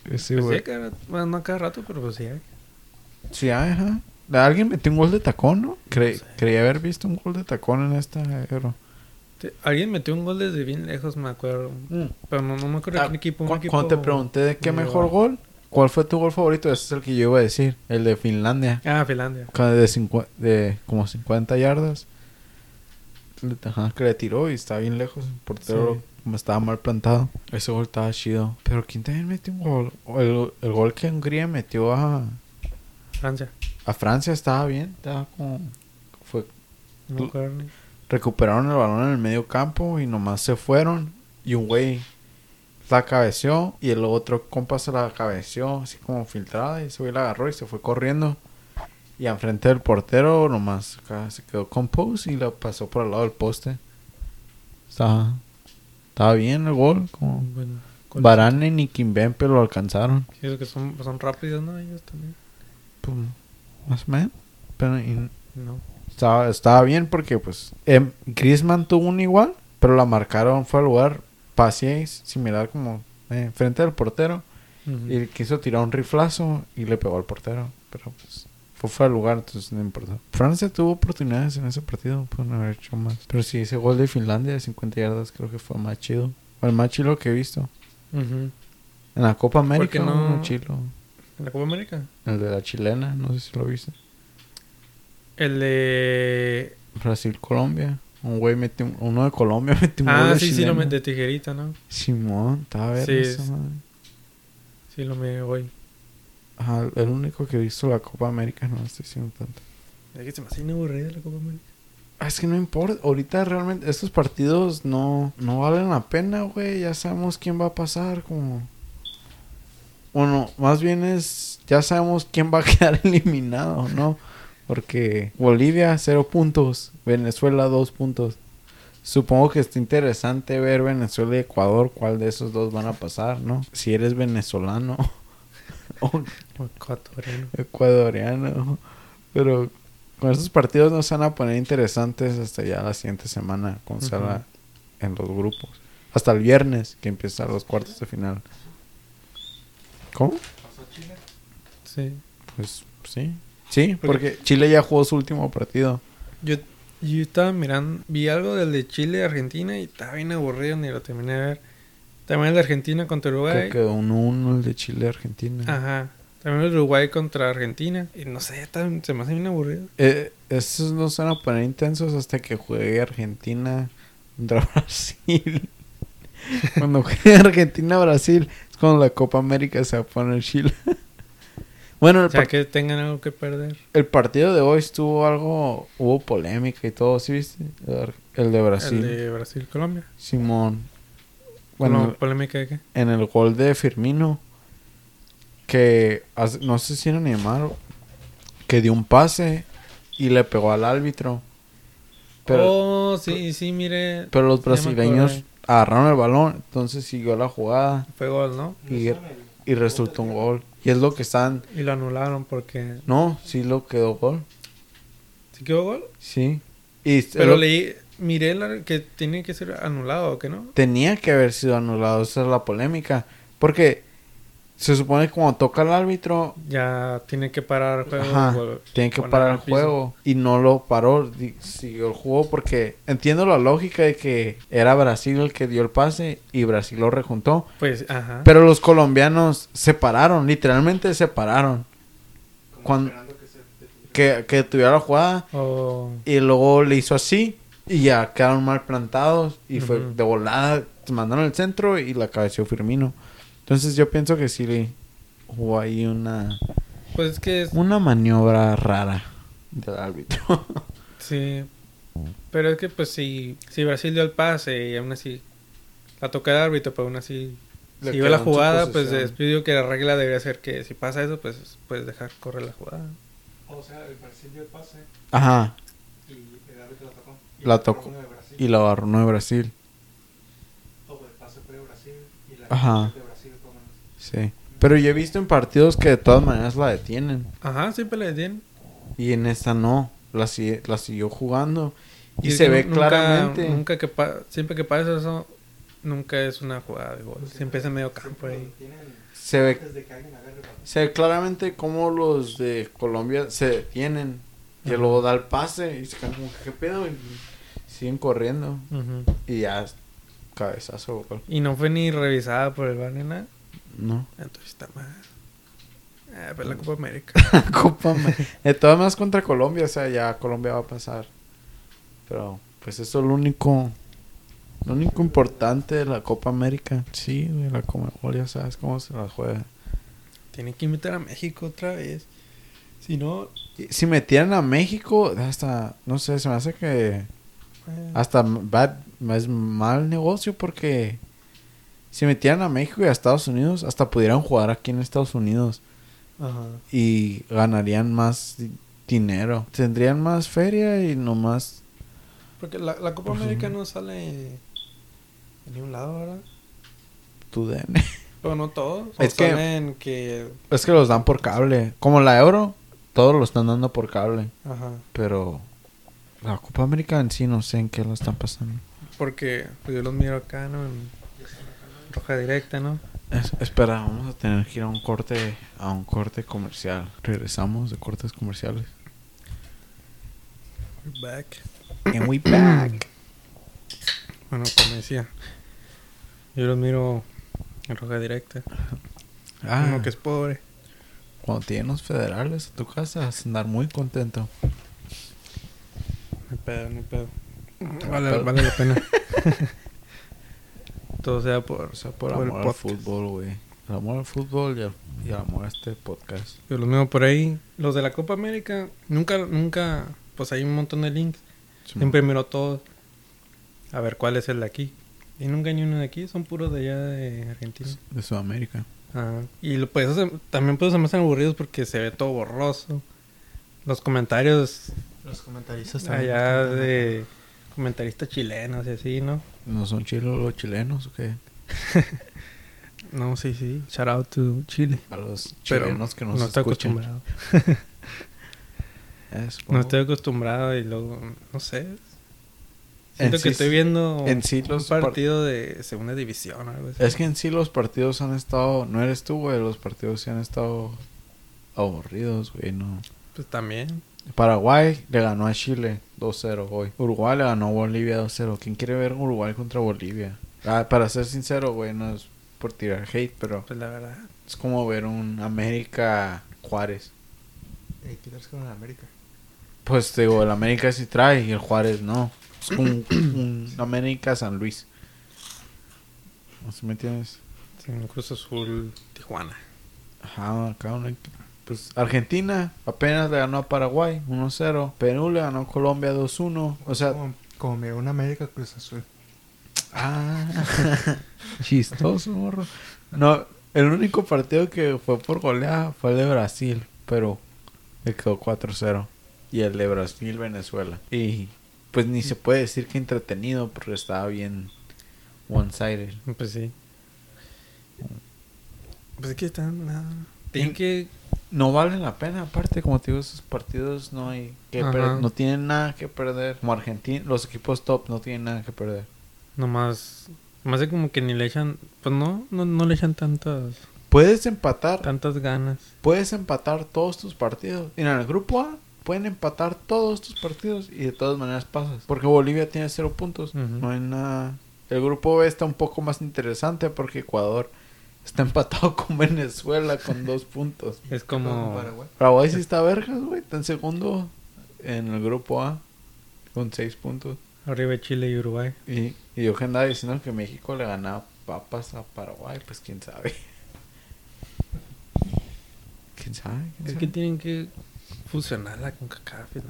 A: Ese
B: Pues
A: güey.
B: sí, cada, bueno, no cada rato, pero pues sí hay.
A: Sí, ajá. Alguien metió un gol de tacón, ¿no? Cre-
B: No sé.
A: Creía haber visto un gol de tacón en esta Euro.
B: Alguien metió un gol desde bien lejos, me acuerdo. Pero no, no me acuerdo
A: Ah,
B: qué equipo.
A: cu-
B: equipo
A: Cuando te pregunté de qué mejor
B: bueno.
A: gol, ¿cuál fue tu gol favorito? Ese es el que yo iba a decir. El de Finlandia.
B: Ah, Finlandia.
A: De, cincu- de como 50 yardas. Ajá, que le tiró y estaba bien lejos. El portero
B: Sí.
A: como estaba mal plantado. Ese gol estaba chido. Pero ¿quién también metió un gol? El, el gol que Hungría metió a,
B: Francia.
A: a Francia estaba bien. Estaba como... Fue
B: No
A: recuperaron el balón en el medio campo y nomás se fueron. Y un güey la cabeció y el otro compa se la cabeció así como filtrada y ese güey la agarró y se fue corriendo. Y enfrente del portero nomás acá se quedó compose y la pasó por el lado del poste. Estaba, estaba bien el gol. Como
B: Bueno, con-
A: Varane ni Kimpembe lo alcanzaron.
B: Sí, es que son, son rápidos, ¿no? Ellos también.
A: Pues, más o menos. Pero y-
B: No.
A: Estaba, estaba bien porque pues em, Griezmann tuvo un igual, pero la marcaron, fue al lugar, pase similar como eh, frente al portero
B: Ujú.
A: y quiso tirar un riflazo y le pegó al portero, pero pues fue fuera del lugar, entonces no importa. Francia tuvo oportunidades en ese partido, pueden haber hecho más. Pero sí, ese gol de Finlandia de 50 yardas creo que fue más chido, o el más chido que he visto. En la Copa América no chilo.
B: ¿En la Copa América?
A: El de la chilena, no sé si lo viste.
B: El de.
A: Brasil-Colombia. Un güey metió un- uno de Colombia metió un gol
B: Ah, sí, sí, lo de tijerita, ¿no?
A: Simón, estaba a ver
B: Sí,
A: esa
B: es-
A: madre.
B: Sí, lo me voy.
A: Ajá, el único que he visto la Copa América no estoy diciendo tanto.
B: Es que se me hace la Copa América.
A: Ah, es que no importa, ahorita realmente estos partidos no, no valen la pena, güey. Ya sabemos quién va a pasar, como. Bueno, más bien es. Ya sabemos quién va a quedar eliminado, ¿no? Porque Bolivia, cero puntos. Venezuela, dos puntos. Supongo que está interesante ver Venezuela y Ecuador, cuál de esos dos van a pasar, ¿no? Si eres venezolano
B: ecuatoriano.
A: ecuatoriano. Pero con estos partidos no se van a poner interesantes hasta ya la siguiente semana, cuando sea
B: Ujú.
A: la- en los grupos. Hasta el viernes, que empiezan los cuartos de final. ¿Cómo?
B: Sí.
A: Pues sí. Sí, porque Chile ya jugó su último partido.
B: Yo, yo estaba mirando, vi algo del de Chile Argentina y estaba bien aburrido, ni lo terminé de ver. También el de Argentina contra
A: Creo
B: Uruguay.
A: que quedó 1-1 el de Chile-Argentina.
B: Ajá. También el de Uruguay contra Argentina. Y no sé, está- se me hace bien aburrido.
A: Eh, esos no se van a poner intensos hasta que juegue Argentina contra Brasil. cuando juegue Argentina-Brasil es cuando la Copa América se va a poner Chile. bueno, el,
B: O sea, que tengan algo que perder.
A: el partido de hoy estuvo algo... Hubo polémica y todo, ¿sí viste? El de Brasil.
B: El de Brasil-Colombia.
A: Simón.
B: Bueno, ¿polémica de qué?
A: en el gol de Firmino que no sé si era Neymar que dio un pase y le pegó al árbitro pero
B: oh, sí, sí, mire.
A: pero los brasileños agarraron el balón entonces siguió la jugada
B: Fue gol, ¿no?
A: y, y resultó un gol y es lo que están
B: Y lo anularon porque...
A: no sí lo quedó gol
B: ¿Sí quedó gol?
A: sí y
B: Pero
A: lo-
B: leí... Miré la- que tiene que ser anulado, ¿o qué no?
A: tenía que haber sido anulado esa es la polémica porque se supone que cuando toca el árbitro,
B: Ya tiene que parar el juego.
A: Ajá,
B: o-
A: tiene que parar el juego. Y no lo paró, di- siguió el juego porque entiendo la lógica de que era Brasil el que dio el pase y Brasil lo rejuntó.
B: Pues, ajá.
A: Pero los colombianos se pararon, literalmente se pararon. Cuando, que, que tuviera la jugada
B: O-
A: y luego le hizo así y ya quedaron mal plantados y fue de volada, se mandaron al centro y la cabeció Firmino. Entonces yo pienso que sí le hubo ahí una,
B: pues es que es-
A: una maniobra rara del árbitro.
B: Sí. Pero es que, pues, si, si Brasil dio el pase y aún así la toca el árbitro, pero aún así
A: Le
B: si iba la jugada, pues yo digo que la regla debería ser que si pasa eso, pues puedes dejar correr la jugada.
C: O sea, el Brasil dio el pase
A: Ajá,
C: la tocó.
A: La tocó. y lo agarró no de Brasil.
C: O el pase fue de Brasil y la
A: Ajá.
C: de Brasil por lo menos.
A: Sí. Pero yo he visto en partidos que de todas maneras la detienen.
B: Ajá, siempre le detienen.
A: Y en esta no. La, sigue- la siguió jugando. Y, se
B: que
A: ve
B: nunca-
A: claramente.
B: Nunca que pa- siempre que pasa eso, nunca es una jugada de gol.
C: Pues,
B: Siempre es en medio campo ahí.
A: Se ve,
C: que
A: se ve claramente cómo los de Colombia se detienen. Y luego da el pase y se quedan como, ¿qué pedo? Y siguen corriendo. Y ya, cabezazo.
B: Y no fue ni revisada por el ni nada.
A: No.
B: Entonces está mal. Pero la Copa América.
A: Copa Ma- De todas maneras contra Colombia, o sea, ya Colombia va a pasar. Pero, pues eso es lo único. Lo único importante de la Copa América. Sí, de la Comebol, ya sabes cómo se la juega.
B: Tienen que invitar a México otra vez. Si no,
A: Si metieran a México, hasta, no sé, se me hace que
B: eh,
A: hasta bad, es mal negocio porque si metieran a México y a Estados Unidos, hasta pudieran jugar aquí en Estados Unidos
B: ajá.
A: y ganarían más di- dinero. Tendrían más feria y nomás
B: Porque la, la Copa. América no sale en ningún lado, ¿verdad?
A: tu DN.
B: Pero no todos.
A: Es que-. Es que los dan por cable. Como la Euro, todos lo están dando por cable.
B: Ajá.
A: Pero la Copa América en sí no sé en qué lo están pasando.
B: Porque pues yo los miro acá, ¿no? En roja directa, ¿no?
A: Es- espera, vamos a tener que ir a un corte, a un corte comercial. Regresamos de cortes comerciales.
B: We're back.
A: And we back.
B: Bueno, como decía. Yo los miro en roja directa.
A: Ah,
B: Uno que es pobre.
A: cuando tienes los federales a tu casa vas a andar muy contento.
B: No hay pedo, no hay pedo. Vale,
A: pedo.
B: vale la pena. Todo sea por...
A: Sea, por,
B: Por el
A: amor al fútbol, güey. El amor al fútbol y el, y el amor a este podcast.
B: Yo los miro por ahí. Los de la Copa América, nunca, nunca... Pues hay un montón de links. Siempre miro todos. A ver cuál es el de aquí. Y nunca hay ni uno de aquí. Son puros de allá de Argentina.
A: De Sudamérica.
B: Ah, y lo, pues, también pues se me hacen aburridos porque se ve todo borroso. Los comentarios
C: Los comentaristas también.
B: allá de comentaristas chilenos y así, ¿no?
A: ¿No son chilos los chilenos o qué?
B: No, sí, sí. Shout out to Chile.
A: A los
B: Pero
A: chilenos que nos
B: no estoy
A: escuchan.
B: acostumbrado.
A: Es,
B: No estoy acostumbrado y luego, no sé. Siento
A: En
B: que
A: sí-
B: estoy viendo
A: en sí
B: un
A: los par-
B: partido de segunda división o algo así.
A: Es que en sí los partidos han estado... No eres tú, güey. Los partidos sí han estado aburridos, güey. No.
B: Pues también.
A: Paraguay le ganó a Chile 2-0 hoy. Uruguay le ganó a Bolivia 2-0. ¿Quién quiere ver Uruguay contra Bolivia? Ah, para ser sincero, güey, no es por tirar hate, pero
B: Pues la verdad.
A: es como ver un América Juárez.
C: Ey, ¿qué tal con el América?
A: Pues te digo, el América sí trae y el Juárez no. Es como un, un América San Luis. ¿No se me entiendes?
B: Sí, un Cruz Azul Tijuana.
A: Ajá, acá un equi- Pues Argentina apenas le ganó a Paraguay 1-0. Perú le ganó a Colombia 2-1. O sea,
C: como, como miró un América Cruz Azul.
A: Ah, chistoso, morro. No, el único partido que fue por goleada fue el de Brasil, pero le quedó 4-0. Y el de Brasil-Venezuela. Y pues ni se puede decir que entretenido porque estaba bien one-sided.
B: Pues sí. Pues es que están nada. Tienen que.
A: No valen la pena, aparte, como te digo, esos partidos no hay que perder, no tienen nada que perder. Como Argentina, los equipos top no tienen nada que perder.
B: Nomás. Nomás de como que ni le echan. Pues no, no, no le echan tantas
A: puedes empatar,
B: Tantas ganas.
A: puedes empatar todos tus partidos. Y en el grupo A pueden empatar todos tus partidos y de todas maneras pasas. Porque Bolivia tiene cero puntos. No hay nada. El grupo B está un poco más interesante porque Ecuador está empatado con Venezuela con dos puntos.
B: Es
C: ¿Qué pasa con
B: como...
C: Paraguay?
A: Paraguay sí está vergas, güey. Está en segundo en el grupo A con seis puntos.
B: Arriba Chile y Uruguay.
A: Y, y yo que andaba diciendo que México le ganaba papas a Paraguay, pues quién sabe. ¿Quién sabe? ¿Quién
B: Es
A: sabe?
B: que tienen que fusionarla con CACAF y la...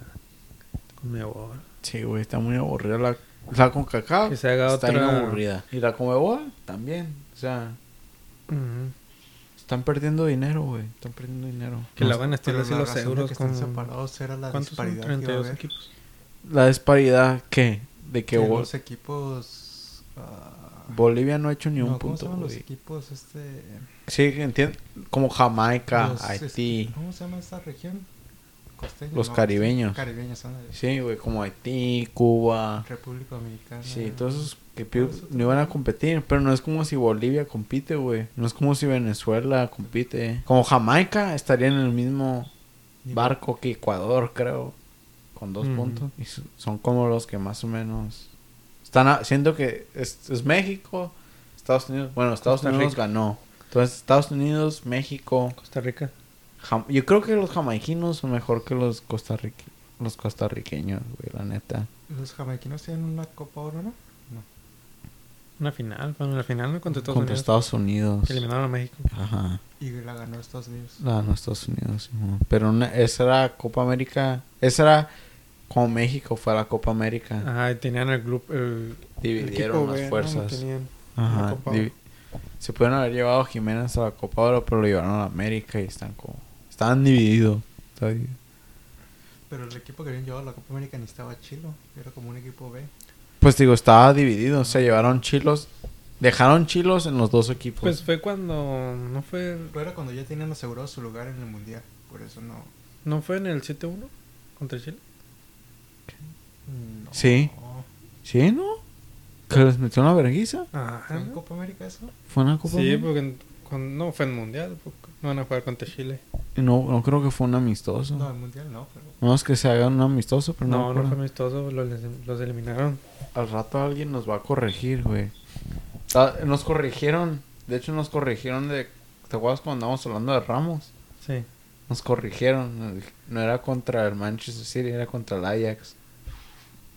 B: Con Mebol.
A: Sí, güey, está muy aburrida la, la CONCACAF.
B: Que se haga
A: está
B: otra-
A: aburrida. Y la Comebol también. O sea,
B: Ujú.
A: están perdiendo dinero, güey. Están perdiendo dinero.
B: Que
A: No
B: la van a estirar así
C: la
B: los
C: de
B: euros
C: que
B: con...
C: separados era la
B: ¿Cuántos son?
C: disparidad que a
B: 32
C: haber.
B: equipos.
A: La disparidad, ¿qué? De que
C: Que
A: Bol-
C: los equipos... ah,
A: Bolivia no ha hecho ni un
C: no, ¿Cómo se
A: punto,
C: llaman los equipos? Este...
A: Sí, entiendo. Como Jamaica,
C: los,
A: Haití.
C: este, ¿Cómo se llama esta región? Costeña,
A: Los
C: no,
A: caribeños.
C: Caribeños, son
A: Sí, güey, como Haití, Cuba.
C: República Dominicana.
A: Sí, todos esos que no iban a competir, pero no es como si Bolivia compite, güey. No es como si Venezuela compite. Como Jamaica estaría en el mismo barco que Ecuador, creo, con dos
B: Ujú.
A: puntos. Y so- son como los que más o menos están a- siento que es, es México, Estados Unidos. Bueno, Estados
B: Costa
A: Unidos
B: Rica.
A: ganó. Entonces Estados Unidos, México.
B: Costa Rica.
A: Jam- Yo creo que los jamaiquinos son mejor que los costarrique los costarriqueños, güey, la neta.
C: Los jamaiquinos tienen una Copa Oro, ¿no?
B: Una final. Bueno, la final no contra Estados
A: Contra
B: Unidos.
A: Estados Unidos.
B: Eliminaron a México.
A: Ajá.
C: Y la ganó Estados Unidos.
A: La ganó Estados Unidos. Pero una- esa era Copa América. Esa era como México fue a la Copa América.
B: Ajá, y tenían el grupo... El,
A: Dividieron
B: el equipo
A: las
B: B, ¿no?
A: fuerzas.
B: Tenían
A: Ajá.
B: la Copa
A: divi- Se pueden haber llevado a Jiménez a la Copa Oro, pero lo llevaron a la América y están como. Estaban divididos.
C: Pero el equipo que habían llevado a la Copa América ni estaba chilo. Era como un equipo B.
A: Pues digo, estaba dividido. O sea, llevaron chilos. Dejaron chilos en los dos equipos.
B: Pues fue cuando... No fue...
C: Pero era cuando ya tenían asegurado su lugar en el Mundial. Por eso no...
B: ¿No fue en el 7-1 contra Chile?
C: no.
A: Sí. ¿Sí, no? ¿Que les metió una vergüenza?
B: Ajá.
C: ¿Fue en Copa América eso?
A: ¿Fue una Copa
B: Sí,
A: América?
B: porque en- cuando, no fue en Mundial. porque no van a jugar contra Chile.
A: No, no creo que fue un amistoso.
C: No, el Mundial no, pero...
A: No es que se haga un amistoso, pero no,
B: No, no, fue amistoso. Los, los eliminaron.
A: Al rato alguien nos va a corregir, güey. Ah, Nos corrigieron. De hecho, nos corrigieron de... ¿Te acuerdas cuando andábamos hablando de Ramos?
B: Sí.
A: Nos corrigieron. No era contra el Manchester City, era contra el Ajax.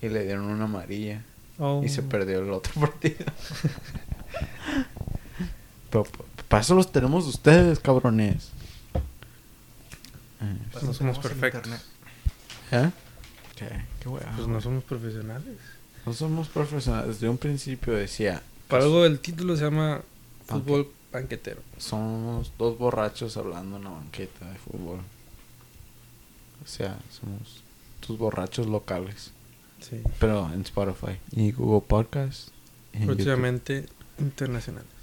A: Y le dieron una amarilla.
B: Oh.
A: Y se perdió el otro partido. Pa- para eso los tenemos ustedes, cabrones. Eh,
C: Pues
B: no somos perfectos.
A: ¿Eh? ¿Qué? Qué
B: Pues no somos profesionales.
A: No somos profesionales. Desde un principio decía.
B: Para algo el título se llama Fútbol Banquetero.
A: Somos dos borrachos hablando en una banqueta de fútbol. O sea, somos tus borrachos locales.
B: Sí.
A: Pero en Spotify. Y Google Podcast.
B: Próximamente internacionales.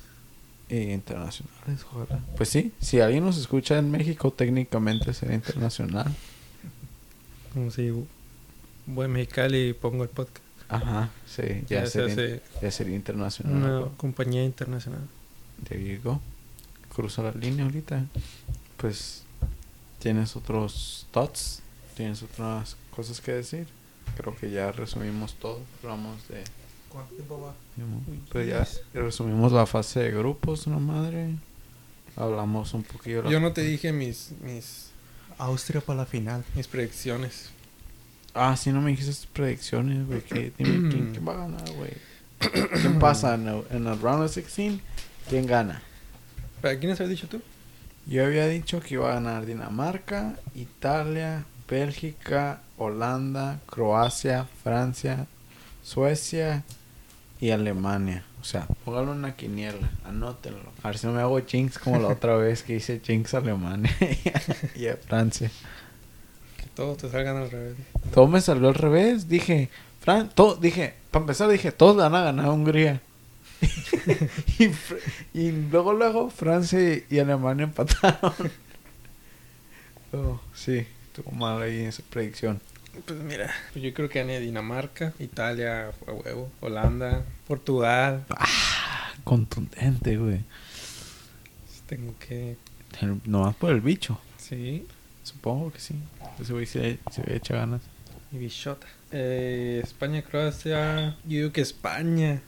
A: Y internacionales, ojalá. Pues sí, si alguien nos escucha en México, técnicamente sería internacional.
B: Como si voy a Mexicali y pongo el podcast.
A: Ajá, sí, ya,
B: Ya se
A: sería,
B: hace
A: ya sería internacional.
B: una
A: ¿no?
B: compañía internacional.
A: There you go. Cruza la línea ahorita. Pues, ¿tienes otros thoughts? ¿Tienes otras cosas que decir? Creo que ya resumimos todo. Hablamos de...
C: ¿Cuánto tiempo va?
A: Pues ya resumimos la fase de grupos, una madre. Hablamos un poquillo
B: Yo no te dije mis mis
C: Austria para la final.
B: mis predicciones.
A: Ah, sí, no me dijiste tus predicciones, güey. que- Dime quién, quién va a ganar, güey. ¿Quién pasa en el, en el round of 16? ¿Quién gana?
B: ¿Para quiénes habías dicho tú?
A: Yo había dicho que iba a ganar Dinamarca, Italia, Bélgica, Holanda, Croacia, Francia, Suecia y Alemania. O sea, póngalo en una quiniela, anótenlo. A ver si no me hago jinx como la otra vez que hice a Alemania y a Francia.
B: Que todos te salgan al revés.
A: Todo me salió al revés. Dije, Fran, todo, dije, para empezar dije, todos van a ganar a Hungría. y luego, luego, Francia y Alemania empataron. oh, sí, estuvo mal ahí esa predicción.
B: Pues mira, pues yo creo que gané Dinamarca, Italia, a huevo, Holanda, Portugal.
A: Contundente, güey.
B: Tengo que...
A: El- nomás por el bicho.
B: Sí.
A: Supongo que sí. Ese güey se, se echa ganas.
B: Y bichota. Eh, España, Croacia. Yo digo que España.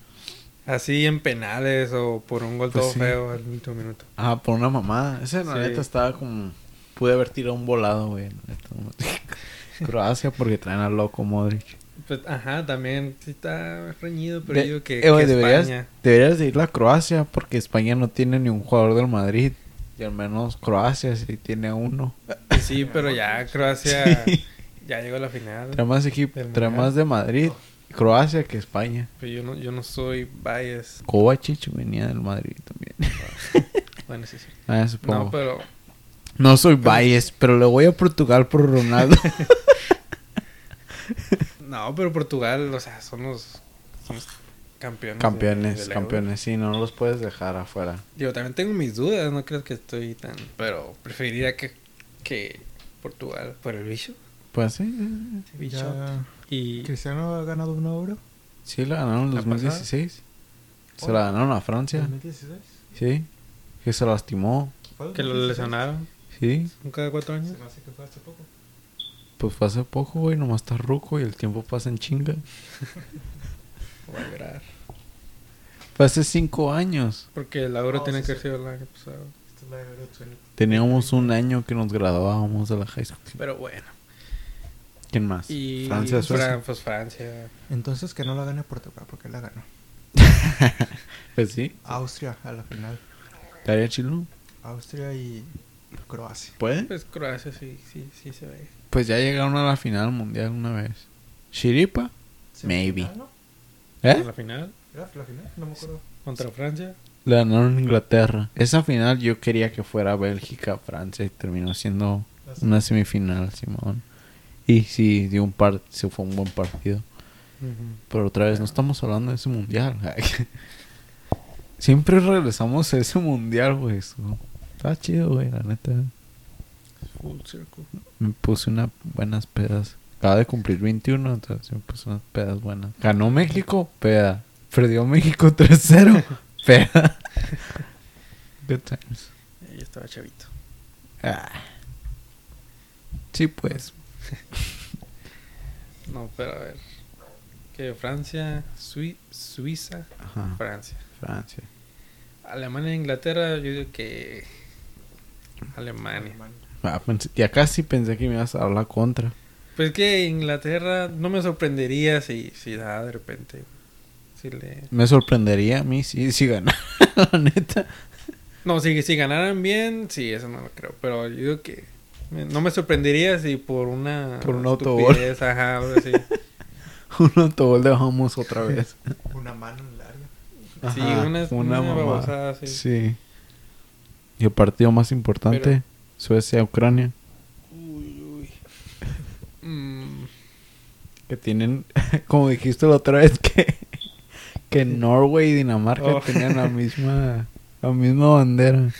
B: Así en penales o por un gol
A: Pues
B: todo
A: sí.
B: feo al último minuto.
A: Ah, por una mamada. Ese la
B: Sí.
A: neta estaba como... Pude haber tirado un volado, güey. Croacia porque traen a loco Modric.
B: Pues, ajá, también sí está reñido, pero
A: De-
B: yo digo que,
A: eh, güey,
B: que
A: deberías,
B: España.
A: deberías de ir a Croacia porque España no tiene ni un jugador del Madrid. Y al menos Croacia sí tiene uno.
B: Sí, pero ya Croacia
A: Sí.
B: ya llegó a la final.
A: Trae más equipo, trae más de Madrid, Croacia que España.
B: Pero yo no, yo no soy bias.
A: Kovacic venía del Madrid también.
B: Bueno, sí, sí.
A: Ah, supongo.
B: No, pero
A: No soy bias, pero le voy a Portugal por Ronaldo.
B: no, pero Portugal, o sea, son los, son los campeones.
A: campeones, campeones. Sí, no los puedes dejar afuera.
B: Yo también tengo mis dudas, no creo que estoy tan, pero preferiría que que Portugal por el bicho.
A: Pues sí, sí,
B: bicho.
C: Ya
B: Y
C: Cristiano ha ganado un euro.
A: Sí, la ganaron en
B: ¿La
A: 2016. Se
C: Oh.
A: la ganaron a Francia.
C: 2016.
A: Sí. Que se lastimó.
C: ¿Fue
B: que lo
C: 2016?
B: lesionaron
A: Sí.
B: cada cuatro años.
C: Se me hace que fue hace poco.
A: Pues fue hace poco, güey. Nomás está ruco y el tiempo pasa en chinga.
B: Voy a llorar.
A: Fue hace cinco años.
B: Porque el euro
C: Oh,
B: tiene
C: sí,
B: que
C: sí.
B: ser el año pasado.
C: Esta es la Euro 20.
A: Teníamos un año que nos graduábamos de la high school.
B: Pero bueno.
A: ¿Quién más?
B: Y
A: Francia, Suecia.
B: Fran- pues Francia.
C: Entonces que no la gane Portugal porque la ganó.
A: Pues sí.
C: Austria a la final.
A: ¿Estaría chilo?
C: Austria y Croacia.
A: ¿Puede?
B: Pues Croacia sí, sí, sí se ve.
A: Pues ya llegaron a la final mundial una vez. ¿Chiripa? Maybe.
C: ¿Semifinal,
B: En
A: ¿Eh?
B: la final
C: ¿Era la final? No me acuerdo.
B: contra Francia.
A: Le ganaron Inglaterra. Esa final yo quería que fuera Bélgica-Francia y terminó siendo una semifinal, Simón. Y sí, dio un par se fue un buen partido. Pero otra vez, no estamos hablando de ese mundial. Siempre regresamos a ese mundial, güey. eso. Está chido, güey, la neta.
B: Full circle.
A: Me puse unas buenas pedas. Acaba de cumplir 21, entonces me puse unas pedas buenas. Ganó México, peda. Perdió México 3-0, peda. Good times.
B: Ahí estaba chavito.
A: Ah. Sí, pues.
B: No, pero a ver. Que Francia, Sui- Suiza,
A: Ajá.
B: Francia.
A: Francia.
B: Alemania e Inglaterra, yo digo que Alemania.
A: Ah, pensé- ya casi pensé que me ibas a hablar contra.
B: Pues que Inglaterra no me sorprendería si, si da de repente. Si le...
A: Me sorprendería a mí si, si ganara, la neta.
B: No, si, si ganaran bien, sí, eso no lo creo. Pero yo digo que no me sorprendería si por una...
A: Por un
B: estupidez, Ajá, algo así.
A: Un autogol de Vamos otra vez.
C: Una mano.
B: Sí,
A: Ajá,
B: una, una, babosada.
A: Sí. Y el partido más importante,
B: Pero-
A: Suecia-Ucrania.
B: Uy, uy. Mm,
A: Que tienen, como dijiste la otra vez, que, que Norway y Dinamarca
B: Oh.
A: tenían la misma, la misma bandera.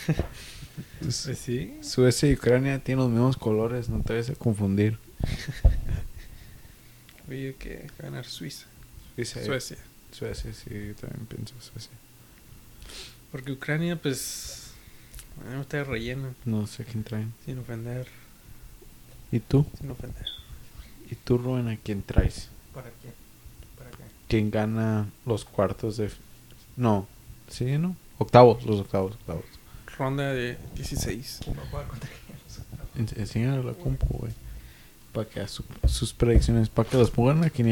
B: pues sí.
A: Suecia y Ucrania tienen los mismos colores, no te vayas a confundir.
B: Digo que ganar Suiza.
A: Suecia.
B: Suecia,
A: sí, yo también pienso Suecia.
B: Porque Ucrania, pues... A mí me está relleno.
A: No sé quién traen.
B: Sin ofender.
A: ¿Y tú?
B: Sin ofender.
A: ¿Y tú, Rubén, a quién traes?
C: ¿Para qué? ¿Para qué?
A: ¿Quién gana los cuartos de... No, ¿sí, no? Octavos, los octavos, octavos.
B: Ronda de 16.
C: Va a jugar contra ellos.
A: En- Enséñale la compu, güey. Para que haga su- sus predicciones, para que los pongan aquí.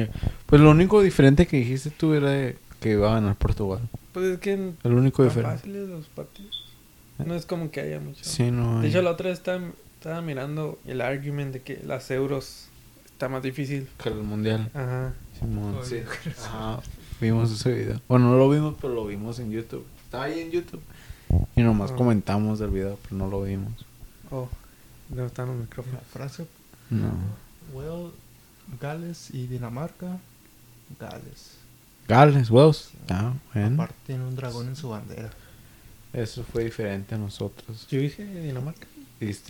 A: Pues lo único diferente que dijiste tú era de que iba a ganar Portugal.
B: Pues es que...
A: El único diferente.
B: fáciles los partidos. No es como que haya mucho.
A: Sí, no
B: De hecho, la otra vez estaba, estaba mirando el argument de que las euros está más difícil.
A: Que el mundial.
B: Ajá.
A: Simón. Sí. Vimos ese video. Bueno, no lo vimos, pero lo vimos en YouTube. Estaba ahí en YouTube. Y nomás
B: Ah.
A: comentamos del video, pero no lo vimos.
B: Oh, ¿dónde están los
C: La
B: micrófonos?
C: Francia,
A: No.
C: Wales, Gales y Dinamarca. Gales.
A: Gales, Wells. Ah, bueno.
C: Aparte tiene un dragón en su bandera.
A: Eso fue diferente a nosotros.
B: Yo dije Dinamarca.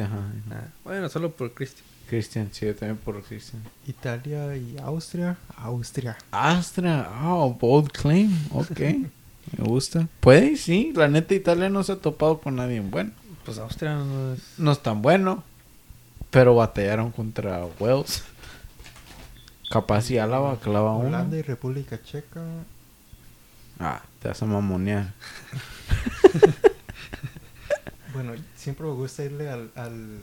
A: Ajá.
B: Ah, bueno, solo por Cristian.
A: Cristian, sí, yo también por Cristian.
C: Italia y Austria. Austria.
A: Astra, oh, bold claim. Ok. Me gusta. Puede, y sí. La neta, Italia no se ha topado con nadie bueno.
B: Pues Austria no es...
A: No es tan bueno. Pero batallaron contra Wales. Capaz si Álava clava uno.
C: Holanda y República Checa.
A: Ah, te vas a mamonear.
C: Bueno, siempre me gusta irle al, al,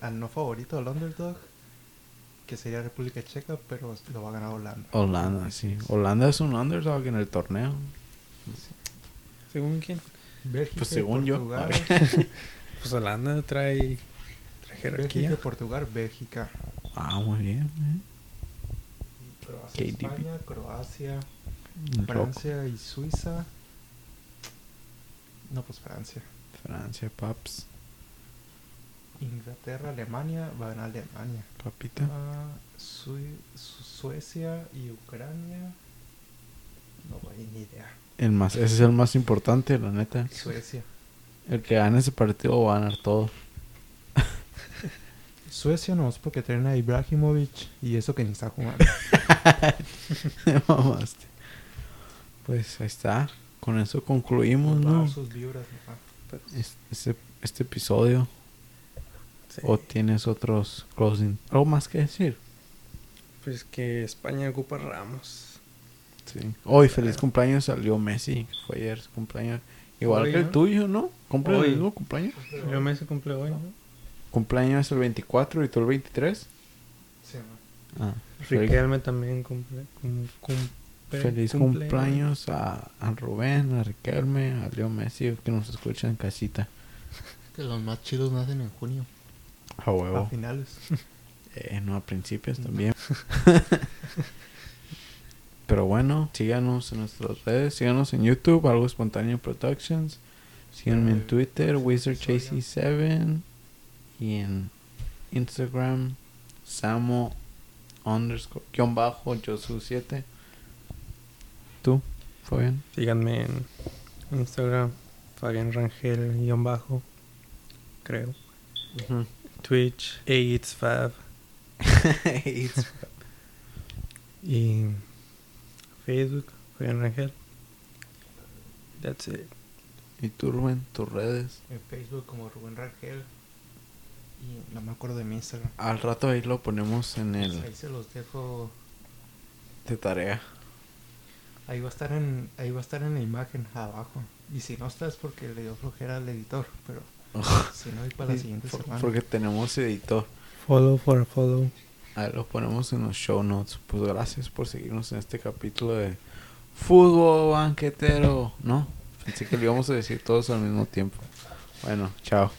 C: al, no favorito, al underdog, que sería República Checa, pero lo va a ganar Holanda.
A: Holanda, sí. Holanda es un underdog en el torneo.
B: ¿Según quién?
C: Bélgica
A: Pues según yo.
B: Pues Holanda trae, trae
C: Bélgica
B: jerarquía.
C: y Portugal, Bélgica.
A: Ah, muy bien. eh.
C: Croacia. España, Croacia. Francia y Suiza. No, pues Francia.
A: Francia, paps.
C: Inglaterra, Alemania, va a ganar Alemania.
A: Papita.
C: Su- Suecia y Ucrania. No hay ni idea.
A: El más, ese es el más importante, la neta.
C: Suecia.
A: El que gane ese partido va a ganar todo.
C: Suecia no es porque traen a Ibrahimovic y eso que ni está jugando.
A: Mamaste. Pues ahí está. Con eso concluimos, ¿no?
C: Bajar sus vibras, ajá.
A: Es- Este, este episodio.
B: Sí.
A: ¿O tienes otros closing? ¿Algo más que decir?
B: Pues que España ocupa Ramos.
A: Sí. Hoy, feliz cumpleaños salió Messi. Fue ayer su cumpleaños. Igual
B: Hoy,
A: que el
B: ¿no?
A: tuyo, ¿no? ¿Cumple
B: Hoy.
A: el mismo cumpleaños?
B: Yo me se cumple hoy, ¿no?
A: ¿Cumpleaños es el 24 y tú el 23?
C: Sí, ma.
A: Ah.
B: Riquelme también cumple. cum- cumple-
A: Feliz
B: cumple-
A: cumpleaños a, a Rubén, a Riquelme, a Leo Messi que nos escuchan en casita.
D: Que los más chidos nacen en junio.
A: A
C: A
A: huevo.
C: finales.
A: Eh, no, a principios también. Pero bueno, síganos en nuestras redes, síganos en YouTube, Algo Espontáneo Productions. Síganme en
C: Eh,
A: Twitter,
C: episodio.
A: WizardJC7. Y en Instagram, Samo underscore, guion bajo, Josu7. ¿Tú, Fabián?
B: Síganme en Instagram, Fabián Rangel, guion bajo, creo. Twitch, It's Fab. Y Facebook, Fabián Rangel. That's it.
A: ¿Y tú, Rubén? ¿Tus redes?
C: En Facebook como Rubén Rangel. Y no me acuerdo de mi Instagram.
A: Al rato ahí lo ponemos en el
C: Ahí se los dejo.
A: de tarea.
C: Ahí va a estar en, ahí va a estar en la imagen abajo. Y si no está es porque le dio flojera al editor. Pero si no, ahí para la siguiente
A: por-
C: semana.
A: Porque tenemos editor.
B: Follow for follow.
A: Ahí lo ponemos en los show notes. Pues gracias por seguirnos en este capítulo de Fútbol Banquetero. ¿No? Pensé que lo íbamos a decir todos al mismo tiempo. Bueno, chao.